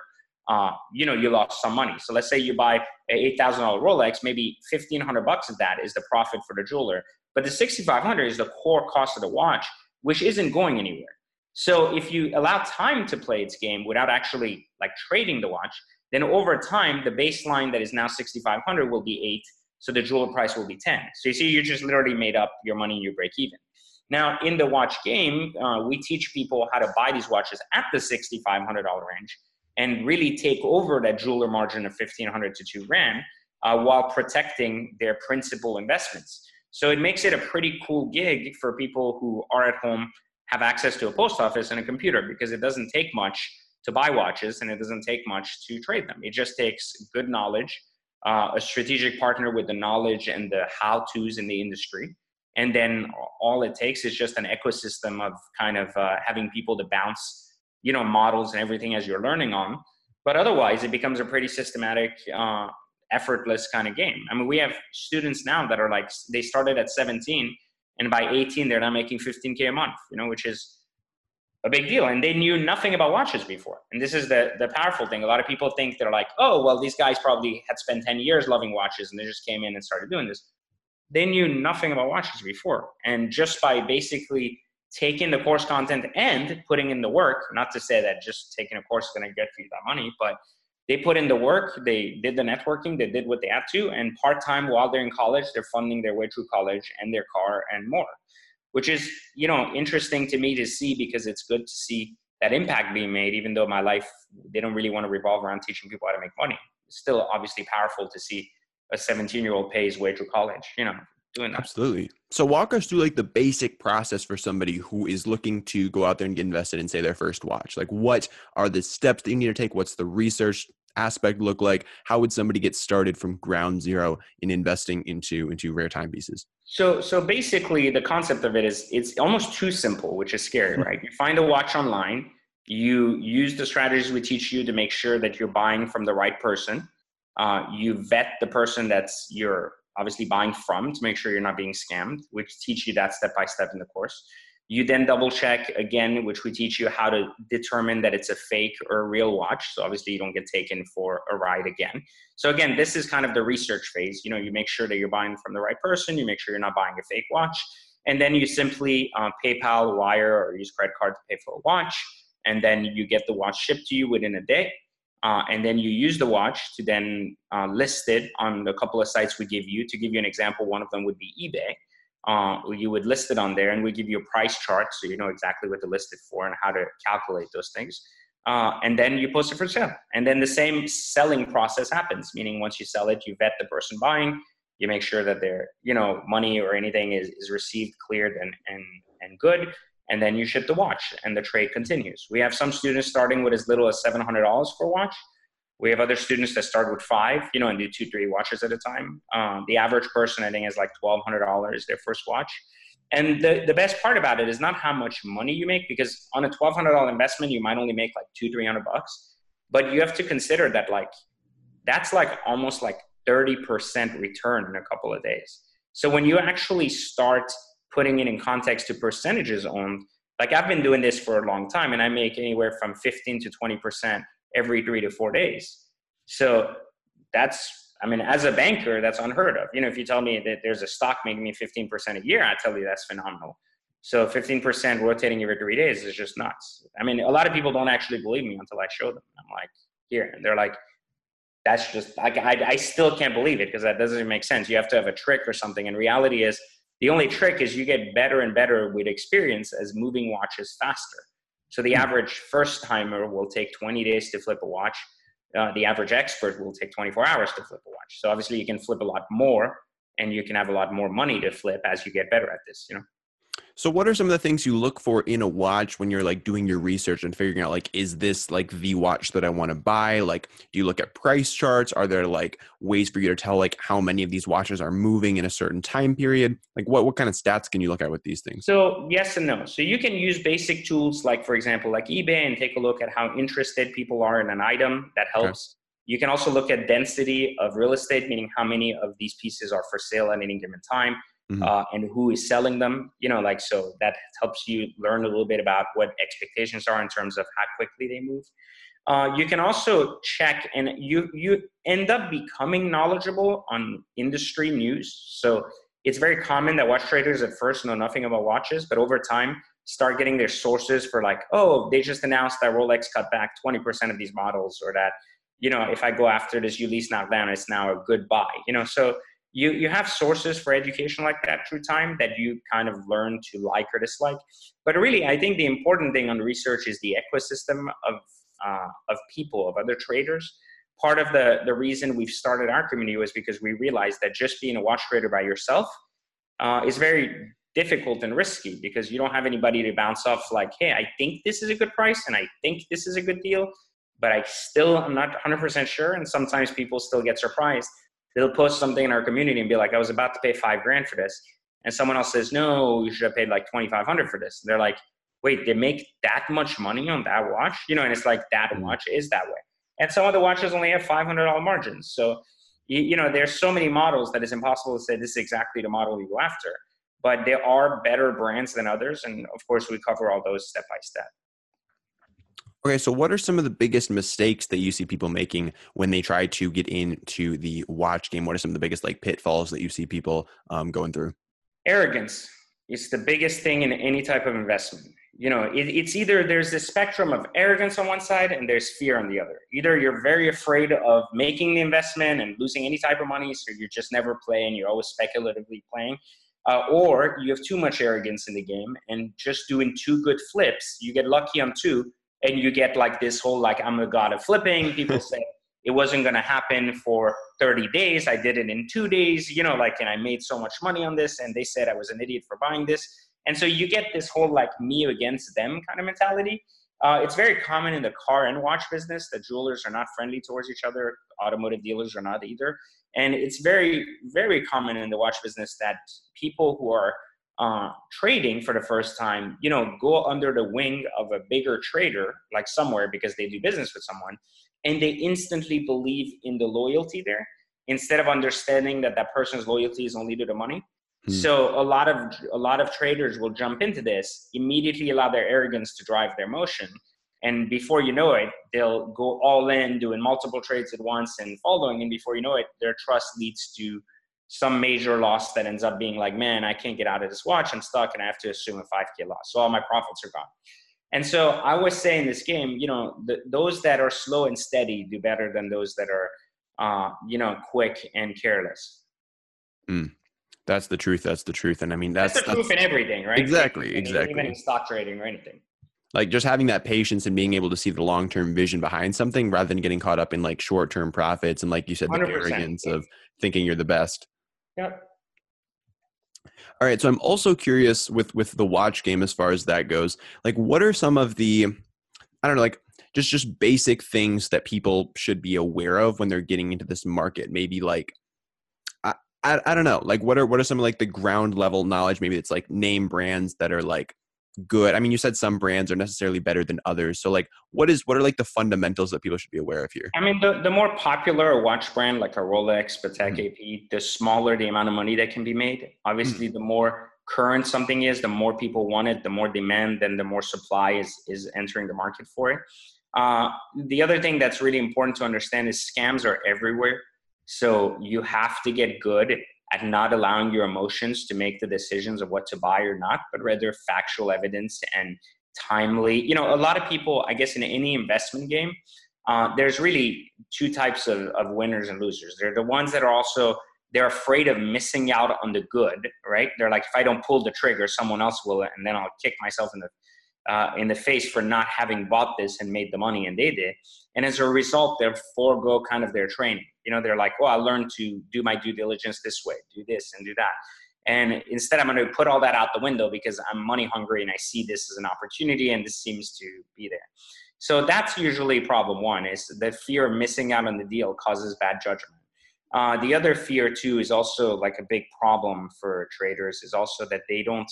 uh, you know, you lost some money. So let's say you buy a eight thousand dollar Rolex, maybe fifteen hundred bucks of that is the profit for the jeweler, but the sixty five hundred is the core cost of the watch, which isn't going anywhere. So if you allow time to play its game without actually like trading the watch, then over time the baseline that is now sixty five hundred will be eight, so the jeweler price will be ten. So you see, you just literally made up your money and you break even. Now, in the watch game, uh, we teach people how to buy these watches at the $6,500 range and really take over that jeweler margin of 1500 to two grand uh, while protecting their principal investments. So it makes it a pretty cool gig for people who are at home, have access to a post office and a computer because it doesn't take much to buy watches and it doesn't take much to trade them. It just takes good knowledge, uh, a strategic partner with the knowledge and the how to's in the industry, and then all it takes is just an ecosystem of kind of uh, having people to bounce you know models and everything as you're learning on. But otherwise it becomes a pretty systematic uh, effortless kind of game. I mean we have students now that are like they started at 17 and by 18 they're now making 15k a month you know which is a big deal and they knew nothing about watches before. And this is the the powerful thing. A lot of people think they're like oh well these guys probably had spent 10 years loving watches and they just came in and started doing this. They knew nothing about watches before. And just by basically taking the course content and putting in the work, not to say that just taking a course is going to get you that money, but they put in the work, they did the networking, they did what they had to, and part time while they're in college, they're funding their way through college and their car and more, which is you know interesting to me to see because it's good to see that impact being made. Even though my life they don't really want to revolve around teaching people how to make money, it's still obviously powerful to see a 17 year old pays way through college, you know, doing that. Absolutely. So walk us through like the basic process for somebody who is looking to go out there and get invested in say their first watch. Like what are the steps that you need to take? What's the research aspect look like? How would somebody get started from ground zero in investing into into rare timepieces? So so basically the concept of it is it's almost too simple, which is scary, hmm. right? You find a watch online, you use the strategies we teach you to make sure that you're buying from the right person uh, you vet the person that's you're obviously buying from to make sure you're not being scammed, which teach you that step by step in the course. You then double check again, which we teach you how to determine that it's a fake or a real watch. So obviously you don't get taken for a ride again. So again, this is kind of the research phase. You know, you make sure that you're buying from the right person. You make sure you're not buying a fake watch, and then you simply uh, PayPal, wire, or use credit card to pay for a watch, and then you get the watch shipped to you within a day uh, and then you use the watch to then uh, list it on the couple of sites we give you. To give you an example, one of them would be eBay. Uh, you would list it on there, and we give you a price chart so you know exactly what to list it for and how to calculate those things. Uh, and then you post it for sale. And then the same selling process happens, meaning once you sell it, you vet the person buying, you make sure that their you know money or anything is, is received, cleared, and and and good and then you ship the watch and the trade continues. We have some students starting with as little as $700 for a watch. We have other students that start with five, you know, and do two, three watches at a time. Um, the average person, I think, is like $1,200 their first watch. And the, the best part about it is not how much money you make, because on a $1,200 investment, you might only make like two, 300 bucks. But you have to consider that like, that's like almost like 30% return in a couple of days. So when you actually start putting it in context to percentages owned, like I've been doing this for a long time and I make anywhere from 15 to 20% every three to four days. So that's, I mean, as a banker, that's unheard of. You know, if you tell me that there's a stock making me 15% a year, I tell you that's phenomenal. So 15% rotating every three days is just nuts. I mean, a lot of people don't actually believe me until I show them. I'm like, here. And they're like, that's just, I, I, I still can't believe it because that doesn't make sense. You have to have a trick or something. And reality is, the only trick is you get better and better with experience as moving watches faster. So the average first timer will take 20 days to flip a watch. Uh, the average expert will take 24 hours to flip a watch. So obviously you can flip a lot more and you can have a lot more money to flip as you get better at this, you know? So what are some of the things you look for in a watch when you're like doing your research and figuring out like is this like the watch that I want to buy? Like do you look at price charts? Are there like ways for you to tell like how many of these watches are moving in a certain time period? Like what what kind of stats can you look at with these things? So yes and no. So you can use basic tools like for example like eBay and take a look at how interested people are in an item that helps. Okay. You can also look at density of real estate, meaning how many of these pieces are for sale at any given time mm-hmm. uh, and who is selling them you know like so that helps you learn a little bit about what expectations are in terms of how quickly they move. Uh, you can also check and you you end up becoming knowledgeable on industry news. So it's very common that watch traders at first know nothing about watches but over time start getting their sources for like oh they just announced that rolex cut back 20% of these models or that you know if i go after this Ulysse knockdown it's now a good buy you know? So you you have sources for education like that through time that you kind of learn to like or dislike. But really i think the important thing on research is the ecosystem of uh, of people of other traders. Part of the the reason we've started our community was because we realized that just being a watch trader by yourself uh, is very difficult and risky because you don't have anybody to bounce off like hey i think this is a good price and i think this is a good deal but i still i'm not 100% sure. And sometimes people still get surprised they'll post something in our community and be like, I was about to pay five grand for this. And someone else says, no, you should have paid like 2,500 for this. And they're like, wait, they make that much money on that watch? You know, and it's like that mm-hmm. watch is that way. And some of the watches only have $500 margins. So, you, you know, there's so many models that it's impossible to say this is exactly the model you go after. But there are better brands than others. And of course, we cover all those step by step. Okay, so what are some of the biggest mistakes that you see people making when they try to get into the watch game? What are some of the biggest like pitfalls that you see people um, going through? Arrogance is the biggest thing in any type of investment. You know, it, it's either there's this spectrum of arrogance on one side and there's fear on the other. Either you're very afraid of making the investment and losing any type of money, so you're just never playing, you're always speculatively playing. Uh, or you have too much arrogance in the game and just doing two good flips, you get lucky on two, and you get like this whole like i'm a god of flipping. People say it wasn't going to happen for 30 days. I did it in two days you know like and i made so much money on this and they said i was an idiot for buying this. And so you get this whole like me against them kind of mentality. Uh, it's very common in the car and watch business that jewelers are not friendly towards each other automotive dealers are not either. And it's very very common in the watch business that people who are uh, trading for the first time, you know, go under the wing of a bigger trader, like somewhere because they do business with someone, and they instantly believe in the loyalty there instead of understanding that that person's loyalty is only to the money. Hmm. So a lot of a lot of traders will jump into this, immediately allow their arrogance to drive their motion, and before you know it, they'll go all in, doing multiple trades at once and following, and before you know it, their trust leads to some major loss that ends up being like, man, I can't get out of this watch. I'm stuck and I have to assume a 5K loss. So all my profits are gone. And so I was saying this game, you know, the, those that are slow and steady do better than those that are, uh, you know, quick and careless. Mm. That's the truth. That's the truth. And I mean, that's, that's the truth in everything, right? Exactly. Exactly. Even in stock trading or anything. Like just having that patience and being able to see the long term vision behind something rather than getting caught up in like short term profits and like you said, the 100%. arrogance of thinking you're the best. Yep. All right, so I'm also curious with with the watch game as far as that goes. Like, what are some of the, I don't know, like just just basic things that people should be aware of when they're getting into this market? Maybe like, I I, I don't know, like what are what are some of like the ground level knowledge? Maybe it's like name brands that are like good. I mean, you said some brands are necessarily better than others. So like, what is what are like the fundamentals that people should be aware of here? I mean, the the more popular a watch brand like a Rolex, Patek mm-hmm. AP, the smaller the amount of money that can be made. Obviously, mm-hmm. the more current something is, the more people want it, the more demand, then the more supply is is entering the market for it. Uh, the other thing that's really important to understand is scams are everywhere. So you have to get good at not allowing your emotions to make the decisions of what to buy or not, but rather factual evidence and timely. You know, a lot of people, I guess, in any investment game, uh, there's really two types of, of winners and losers. They're the ones that are also they're afraid of missing out on the good, right? They're like, if I don't pull the trigger, someone else will, and then I'll kick myself in the uh, in the face for not having bought this and made the money and they did and as a result they forego kind of their training you know they're like well i learned to do my due diligence this way do this and do that. And instead i'm going to put all that out the window because i'm money hungry and i see this as an opportunity and this seems to be there. So that's usually problem one is the fear of missing out on the deal causes bad judgment. Uh, the other fear too is also like a big problem for traders is also that they don't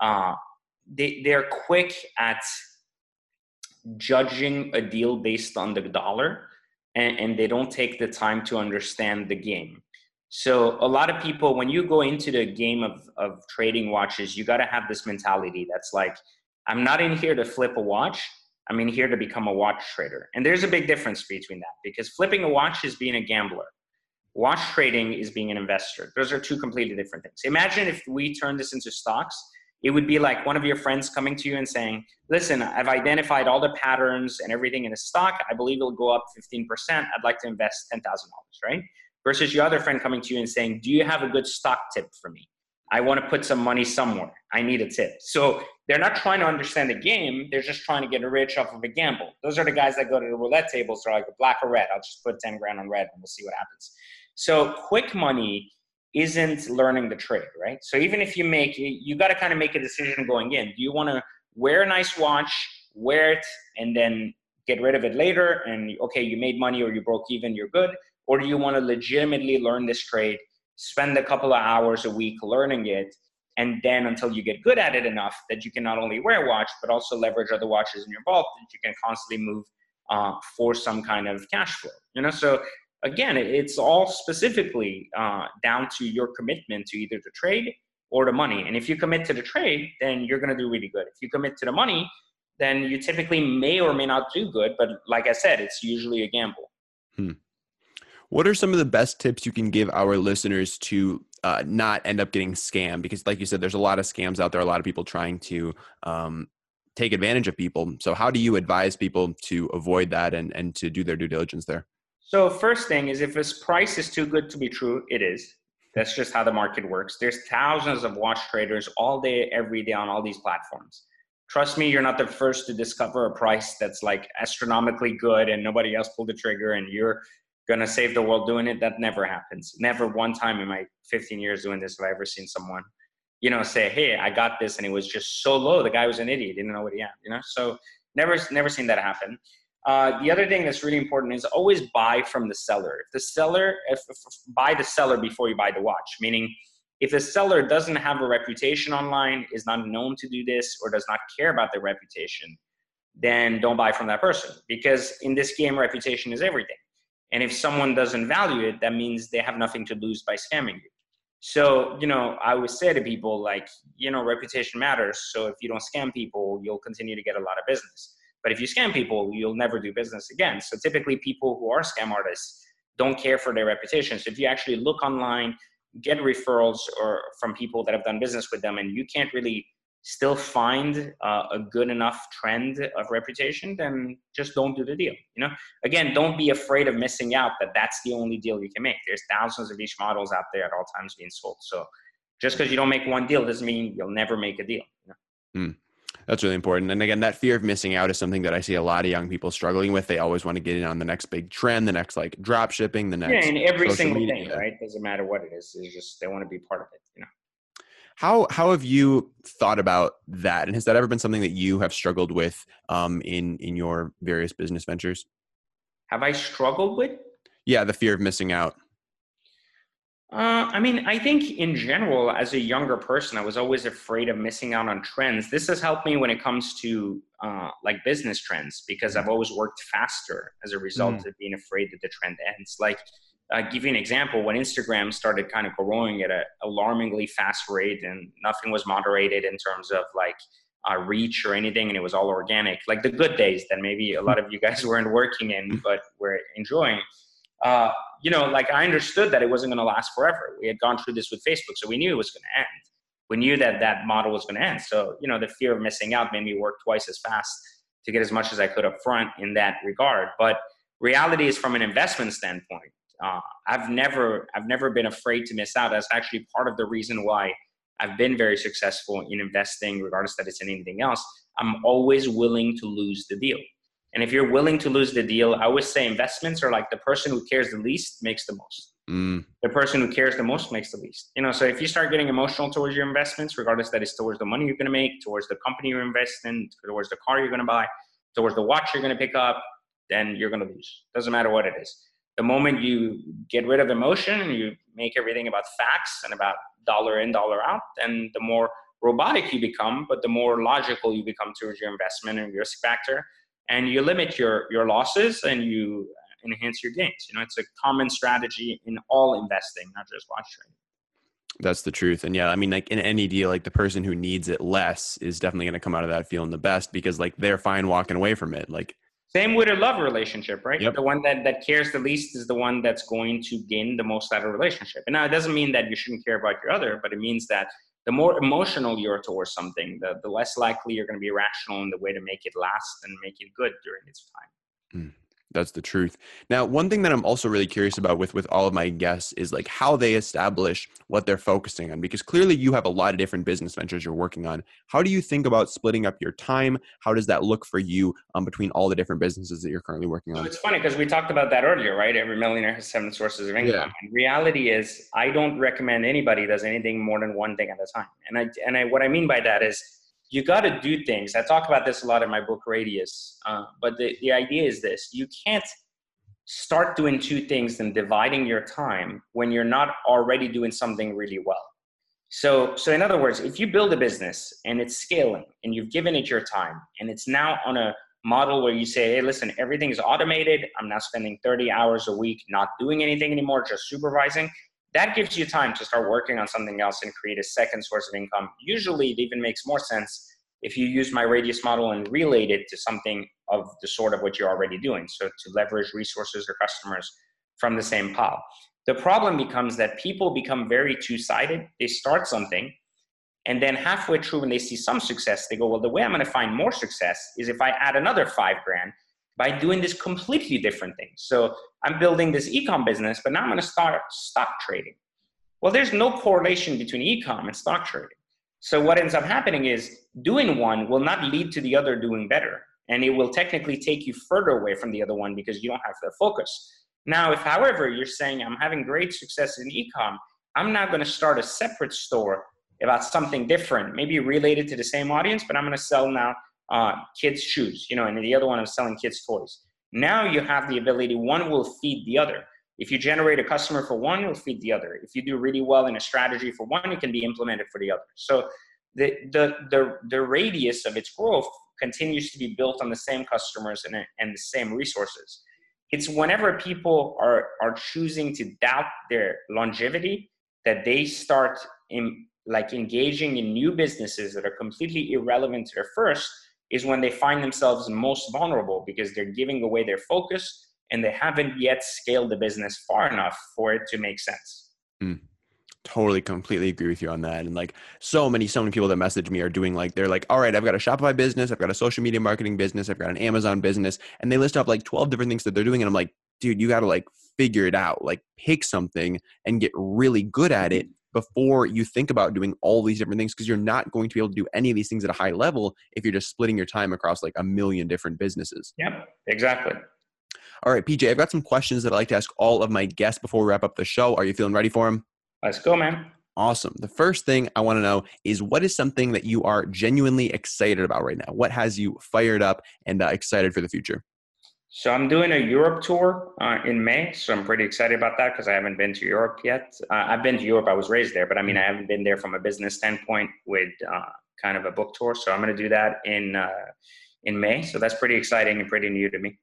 uh, they they're quick at judging a deal based on the dollar and, and they don't take the time to understand the game. So a lot of people when you go into the game of, of trading watches you got to have this mentality that's like i'm not in here to flip a watch. I'm in here to become a watch trader. And there's a big difference between that because flipping a watch is being a gambler. Watch trading is being an investor. Those are two completely different things. Imagine if we turn this into stocks it would be like one of your friends coming to you and saying, Listen, I've identified all the patterns and everything in a stock. I believe it'll go up 15%. I'd like to invest $10,000, right? Versus your other friend coming to you and saying, Do you have a good stock tip for me? I want to put some money somewhere. I need a tip. So they're not trying to understand the game. They're just trying to get rich off of a gamble. Those are the guys that go to the roulette tables. They're like, black or red. I'll just put 10 grand on red and we'll see what happens. So quick money isn't learning the trade, right? So even if you make, you got to kind of make a decision going in. Do you want to wear a nice watch, wear it, and then get rid of it later? And okay, you made money or you broke even, you're good. Or do you want to legitimately learn this trade, spend a couple of hours a week learning it, and then until you get good at it enough that you can not only wear a watch but also leverage other watches in your vault that you can constantly move uh, for some kind of cash flow. You know, so again, it's all specifically uh, down to your commitment to either the trade or the money. And if you commit to the trade, then you're going to do really good. If you commit to the money, then you typically may or may not do good. But like I said, it's usually a gamble. Hmm. What are some of the best tips you can give our listeners to uh, not end up getting scammed? Because, like you said, there's a lot of scams out there, a lot of people trying to um, take advantage of people. So, how do you advise people to avoid that and, and to do their due diligence there? So first thing is if this price is too good to be true, it is. That's just how the market works. There's thousands of watch traders all day, every day on all these platforms. Trust me, you're not the first to discover a price that's like astronomically good and nobody else pulled the trigger and you're gonna save the world doing it. That never happens. Never one time in my 15 years doing this have I ever seen someone, you know, say, "Hey, I got this," and it was just so low. The guy was an idiot, didn't know what he had. You know, so never, never seen that happen. Uh, the other thing that's really important is always buy from the seller. If the seller, if, if, buy the seller before you buy the watch, meaning if the seller doesn't have a reputation online, is not known to do this, or does not care about their reputation, then don't buy from that person because in this game, reputation is everything. And if someone doesn't value it, that means they have nothing to lose by scamming you. So, you know, I always say to people, like, you know, reputation matters. So if you don't scam people, you'll continue to get a lot of business. But if you scam people, you'll never do business again. So typically, people who are scam artists don't care for their reputation. So if you actually look online, get referrals or from people that have done business with them, and you can't really still find uh, a good enough trend of reputation, then just don't do the deal. You know, again, don't be afraid of missing out. That that's the only deal you can make. There's thousands of each models out there at all times being sold. So just because you don't make one deal doesn't mean you'll never make a deal. You know? mm. That's really important. And again, that fear of missing out is something that I see a lot of young people struggling with. They always want to get in on the next big trend, the next like drop shipping, the next yeah, and every single media. thing, right? Doesn't matter what it is. It's just they want to be part of it, you know. How how have you thought about that, and has that ever been something that you have struggled with um, in in your various business ventures? Have I struggled with? Yeah, the fear of missing out. Uh, I mean, I think in general, as a younger person, I was always afraid of missing out on trends. This has helped me when it comes to uh, like business trends because I've always worked faster as a result mm. of being afraid that the trend ends. Like, uh, give you an example when Instagram started kind of growing at an alarmingly fast rate and nothing was moderated in terms of like uh, reach or anything, and it was all organic, like the good days that maybe a lot of you guys weren't working in but were enjoying uh, you know, like I understood that it wasn't going to last forever. We had gone through this with Facebook, so we knew it was going to end. We knew that that model was going to end. So, you know, the fear of missing out made me work twice as fast to get as much as I could up front in that regard. But reality is from an investment standpoint. Uh, I've never, I've never been afraid to miss out. That's actually part of the reason why I've been very successful in investing, regardless that it's in anything else. I'm always willing to lose the deal. And if you're willing to lose the deal, I always say investments are like the person who cares the least makes the most. Mm. The person who cares the most makes the least. You know, so if you start getting emotional towards your investments, regardless that it's towards the money you're going to make, towards the company you're investing, towards the car you're going to buy, towards the watch you're going to pick up, then you're going to lose. Doesn't matter what it is. The moment you get rid of emotion and you make everything about facts and about dollar in, dollar out, then the more robotic you become, but the more logical you become towards your investment and risk factor and you limit your your losses and you enhance your gains. You know, it's a common strategy in all investing, not just watch trading. That's the truth. And yeah, I mean, like in any deal, like the person who needs it less is definitely going to come out of that feeling the best because like they're fine walking away from it. Like same with a love relationship, right? Yep. The one that, that cares the least is the one that's going to gain the most out of a relationship. And now it doesn't mean that you shouldn't care about your other, but it means that the more emotional you're towards something, the, the less likely you're going to be rational in the way to make it last and make it good during its time. Mm. That's the truth. Now, one thing that I'm also really curious about with with all of my guests is like how they establish what they're focusing on because clearly you have a lot of different business ventures you're working on. How do you think about splitting up your time? How does that look for you um, between all the different businesses that you're currently working on? So it's funny because we talked about that earlier, right? Every millionaire has seven sources of income. Yeah. And reality is, I don't recommend anybody does anything more than one thing at a time. And I and I what I mean by that is you got to do things. I talk about this a lot in my book Radius, uh, but the, the idea is this you can't start doing two things and dividing your time when you're not already doing something really well. So, so in other words, if you build a business and it's scaling and you've given it your time and it's now on a model where you say, hey, listen, everything is automated. I'm now spending 30 hours a week not doing anything anymore, just supervising that gives you time to start working on something else and create a second source of income. Usually, it even makes more sense if you use my radius model and relate it to something of the sort of what you're already doing. So, to leverage resources or customers from the same pile. The problem becomes that people become very two sided. They start something, and then halfway through, when they see some success, they go, Well, the way I'm going to find more success is if I add another five grand by doing this completely different thing. So I'm building this ecom business, but now I'm going to start stock trading. Well, there's no correlation between ecom and stock trading. So what ends up happening is doing one will not lead to the other doing better. And it will technically take you further away from the other one because you don't have the focus. Now, if however you're saying I'm having great success in ecom, I'm now going to start a separate store about something different, maybe related to the same audience, but I'm going to sell now uh, kids shoes, you know, and the other one is selling kids toys. Now you have the ability, one will feed the other. If you generate a customer for one, you'll feed the other. If you do really well in a strategy for one, it can be implemented for the other. So the, the, the, the radius of its growth continues to be built on the same customers and, and the same resources. It's whenever people are, are choosing to doubt their longevity that they start in, like engaging in new businesses that are completely irrelevant to their first is when they find themselves most vulnerable because they're giving away their focus and they haven't yet scaled the business far enough for it to make sense. Mm, totally, completely agree with you on that. And like so many, so many people that message me are doing like, they're like, all right, I've got a Shopify business, I've got a social media marketing business, I've got an Amazon business. And they list off like 12 different things that they're doing. And I'm like, dude, you got to like figure it out, like pick something and get really good at it before you think about doing all these different things because you're not going to be able to do any of these things at a high level if you're just splitting your time across like a million different businesses. Yep, exactly. All right, PJ, I've got some questions that I'd like to ask all of my guests before we wrap up the show. Are you feeling ready for them? Let's go, man. Awesome. The first thing I want to know is what is something that you are genuinely excited about right now? What has you fired up and uh, excited for the future? So I'm doing a Europe tour uh, in May, so I'm pretty excited about that because I haven't been to Europe yet. Uh, I've been to Europe; I was raised there, but I mean, I haven't been there from a business standpoint with uh, kind of a book tour. So I'm going to do that in uh, in May. So that's pretty exciting and pretty new to me.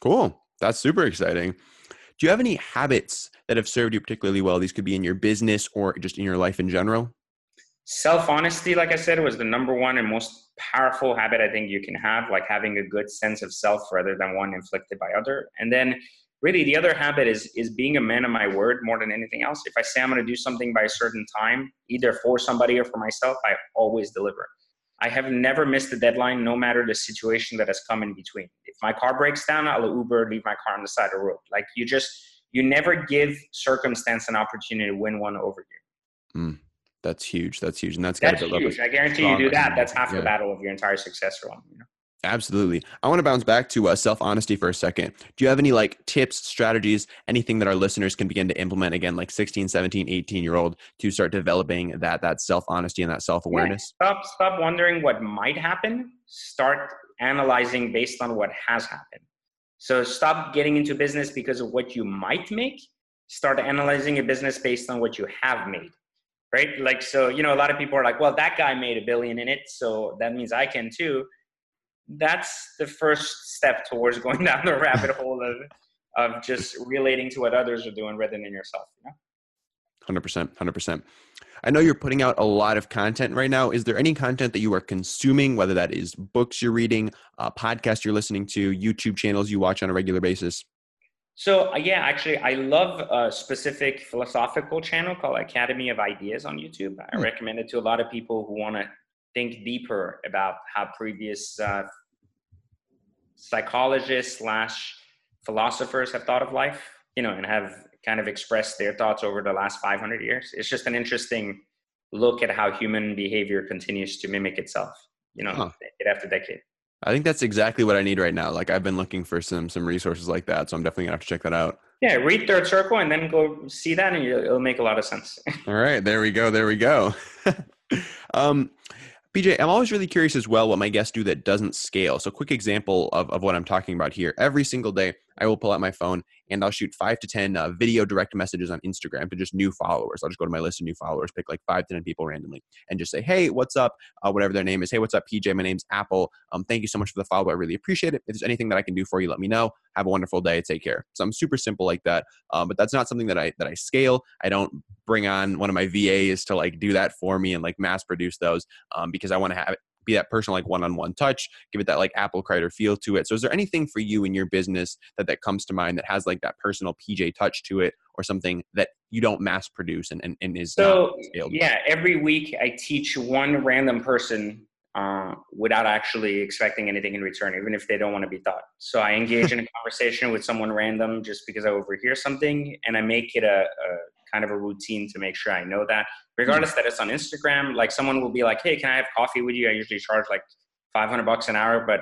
Cool. That's super exciting. Do you have any habits that have served you particularly well? These could be in your business or just in your life in general. Self honesty, like I said, was the number one and most powerful habit I think you can have, like having a good sense of self rather than one inflicted by other. And then really the other habit is is being a man of my word more than anything else. If I say I'm going to do something by a certain time, either for somebody or for myself, I always deliver. I have never missed a deadline, no matter the situation that has come in between. If my car breaks down, I'll Uber, leave my car on the side of the road. Like you just, you never give circumstance an opportunity to win one over you. Mm. That's huge. That's huge, and that's that's huge. I guarantee you do that. That's half yeah. the battle of your entire success run. You know? Absolutely. I want to bounce back to uh, self honesty for a second. Do you have any like tips, strategies, anything that our listeners can begin to implement again, like 16, 17, 18 year old to start developing that that self honesty and that self awareness? Yeah. Stop stop wondering what might happen. Start analyzing based on what has happened. So stop getting into business because of what you might make. Start analyzing a business based on what you have made right? Like, so, you know, a lot of people are like, well, that guy made a billion in it, so that means I can too. That's the first step towards going down the rabbit hole of, of just relating to what others are doing rather than yourself, you know? 100%. 100%. I know you're putting out a lot of content right now. Is there any content that you are consuming, whether that is books you're reading, uh, podcasts you're listening to, YouTube channels you watch on a regular basis? So uh, yeah, actually, I love a specific philosophical channel called Academy of Ideas on YouTube. I mm. recommend it to a lot of people who want to think deeper about how previous uh, psychologists slash philosophers have thought of life, you know, and have kind of expressed their thoughts over the last 500 years. It's just an interesting look at how human behavior continues to mimic itself, you know, huh. decade after decade. I think that's exactly what I need right now. Like I've been looking for some some resources like that, so I'm definitely gonna have to check that out. Yeah, read Third Circle and then go see that, and it'll make a lot of sense. All right, there we go. There we go. um, PJ, I'm always really curious as well what my guests do that doesn't scale. So, quick example of, of what I'm talking about here. Every single day, I will pull out my phone and I'll shoot five to 10 uh, video direct messages on Instagram to just new followers. I'll just go to my list of new followers, pick like five to 10 people randomly, and just say, hey, what's up? Uh, whatever their name is. Hey, what's up, PJ? My name's Apple. Um, thank you so much for the follow. I really appreciate it. If there's anything that I can do for you, let me know. Have a wonderful day. Take care. So I'm super simple like that. Um, but that's not something that I that I scale. I don't bring on one of my VAs to like do that for me and like mass produce those um, because I want to have be that personal like one-on-one touch give it that like apple crider feel to it. So is there anything for you in your business that that comes to mind that has like that personal pj touch to it or something that you don't mass produce and, and, and is so yeah every week i teach one random person uh, without actually expecting anything in return, even if they don't want to be taught. So I engage in a conversation with someone random just because I overhear something, and I make it a, a kind of a routine to make sure I know that, regardless that it's on Instagram. Like someone will be like, "Hey, can I have coffee with you?" I usually charge like 500 bucks an hour, but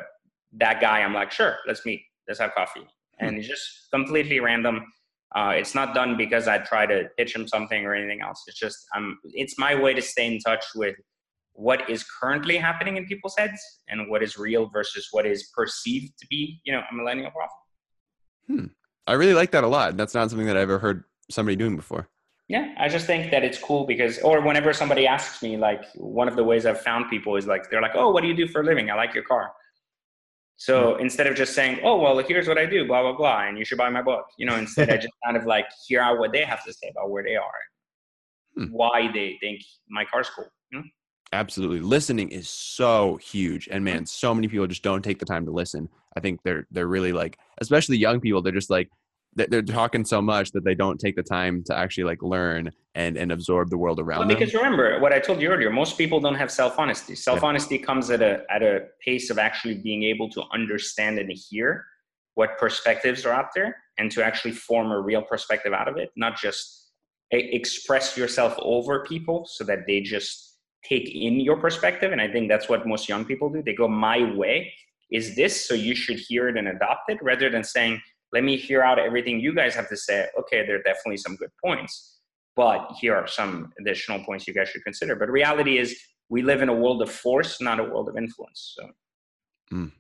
that guy, I'm like, "Sure, let's meet. Let's have coffee." And it's just completely random. Uh, it's not done because I try to pitch him something or anything else. It's just um, it's my way to stay in touch with what is currently happening in people's heads and what is real versus what is perceived to be, you know, a millennial problem. Hmm. I really like that a lot. That's not something that I've ever heard somebody doing before. Yeah, I just think that it's cool because, or whenever somebody asks me, like one of the ways I've found people is like, they're like, oh, what do you do for a living? I like your car. So mm-hmm. instead of just saying, oh, well, here's what I do, blah, blah, blah, and you should buy my book, you know, instead I just kind of like hear out what they have to say about where they are, hmm. why they think my car's cool. You know? Absolutely. Listening is so huge. And man, so many people just don't take the time to listen. I think they're they're really like, especially young people, they're just like they're talking so much that they don't take the time to actually like learn and and absorb the world around well, because them. remember what i told you earlier most people don't have self-honesty self-honesty yeah. comes at a at a pace of actually being able to understand and hear what perspectives are out there and to actually form a real perspective out of it not just express yourself over people so that they just take in your perspective and i think that's what most young people do they go my way is this so you should hear it and adopt it rather than saying let me hear out everything you guys have to say. Okay, there are definitely some good points. but here are some additional points you guys should consider. But reality is, we live in a world of force, not a world of influence. So. Mm.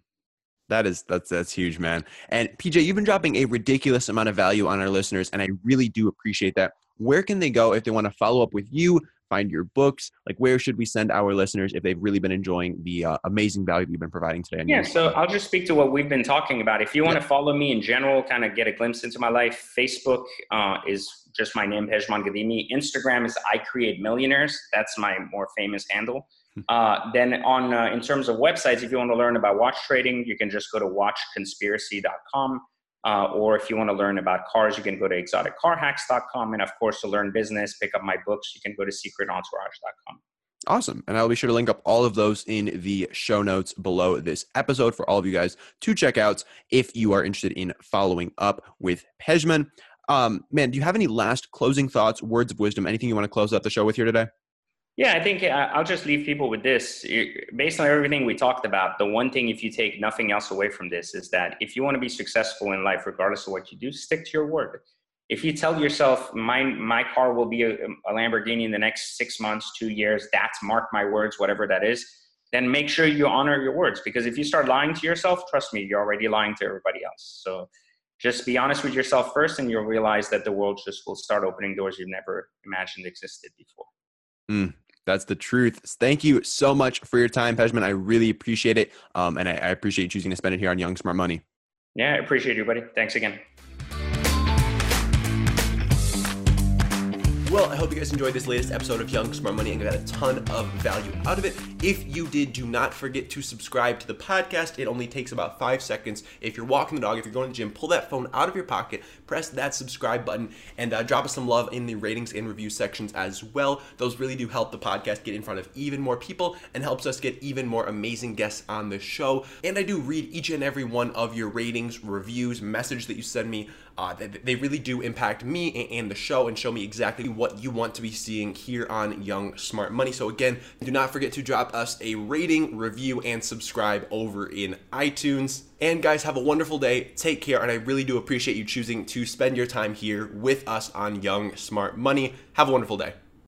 That is that's that's huge, man. And PJ, you've been dropping a ridiculous amount of value on our listeners, and I really do appreciate that. Where can they go if they want to follow up with you, find your books? Like, where should we send our listeners if they've really been enjoying the uh, amazing value that you've been providing today? Yeah, so I'll just speak to what we've been talking about. If you want yeah. to follow me in general, kind of get a glimpse into my life, Facebook uh, is just my name, Pejman Ghadimi. Instagram is I Create Millionaires. That's my more famous handle. Hmm. Uh, then on uh, in terms of websites, if you want to learn about watch trading, you can just go to watchconspiracy.com. Uh, or if you want to learn about cars, you can go to exoticcarhacks.com. And of course, to learn business, pick up my books, you can go to secretentourage.com. Awesome. And I'll be sure to link up all of those in the show notes below this episode for all of you guys to check out if you are interested in following up with Pejman. Um, man, do you have any last closing thoughts, words of wisdom, anything you want to close out the show with here today? Yeah, I think uh, I'll just leave people with this. Based on everything we talked about, the one thing, if you take nothing else away from this, is that if you want to be successful in life, regardless of what you do, stick to your word. If you tell yourself, my, my car will be a, a Lamborghini in the next six months, two years, that's mark my words, whatever that is, then make sure you honor your words. Because if you start lying to yourself, trust me, you're already lying to everybody else. So just be honest with yourself first, and you'll realize that the world just will start opening doors you've never imagined existed before. Mm, that's the truth. Thank you so much for your time, Pejman. I really appreciate it. Um, and I, I appreciate you choosing to spend it here on Young Smart Money. Yeah, I appreciate you, buddy. Thanks again. Well, I hope you guys enjoyed this latest episode of Young Smart Money and got a ton of value out of it. If you did, do not forget to subscribe to the podcast. It only takes about five seconds. If you're walking the dog, if you're going to the gym, pull that phone out of your pocket, press that subscribe button, and uh, drop us some love in the ratings and review sections as well. Those really do help the podcast get in front of even more people and helps us get even more amazing guests on the show. And I do read each and every one of your ratings, reviews, message that you send me uh, they, they, really do impact me and the show and show me exactly what you want to be seeing here on Young Smart Money. So, again, do not forget to drop us a rating, review, and subscribe over in iTunes. And guys, have a wonderful day. Take care. And I really do appreciate you choosing to spend your time here with us on Young Smart Money. Have a wonderful day.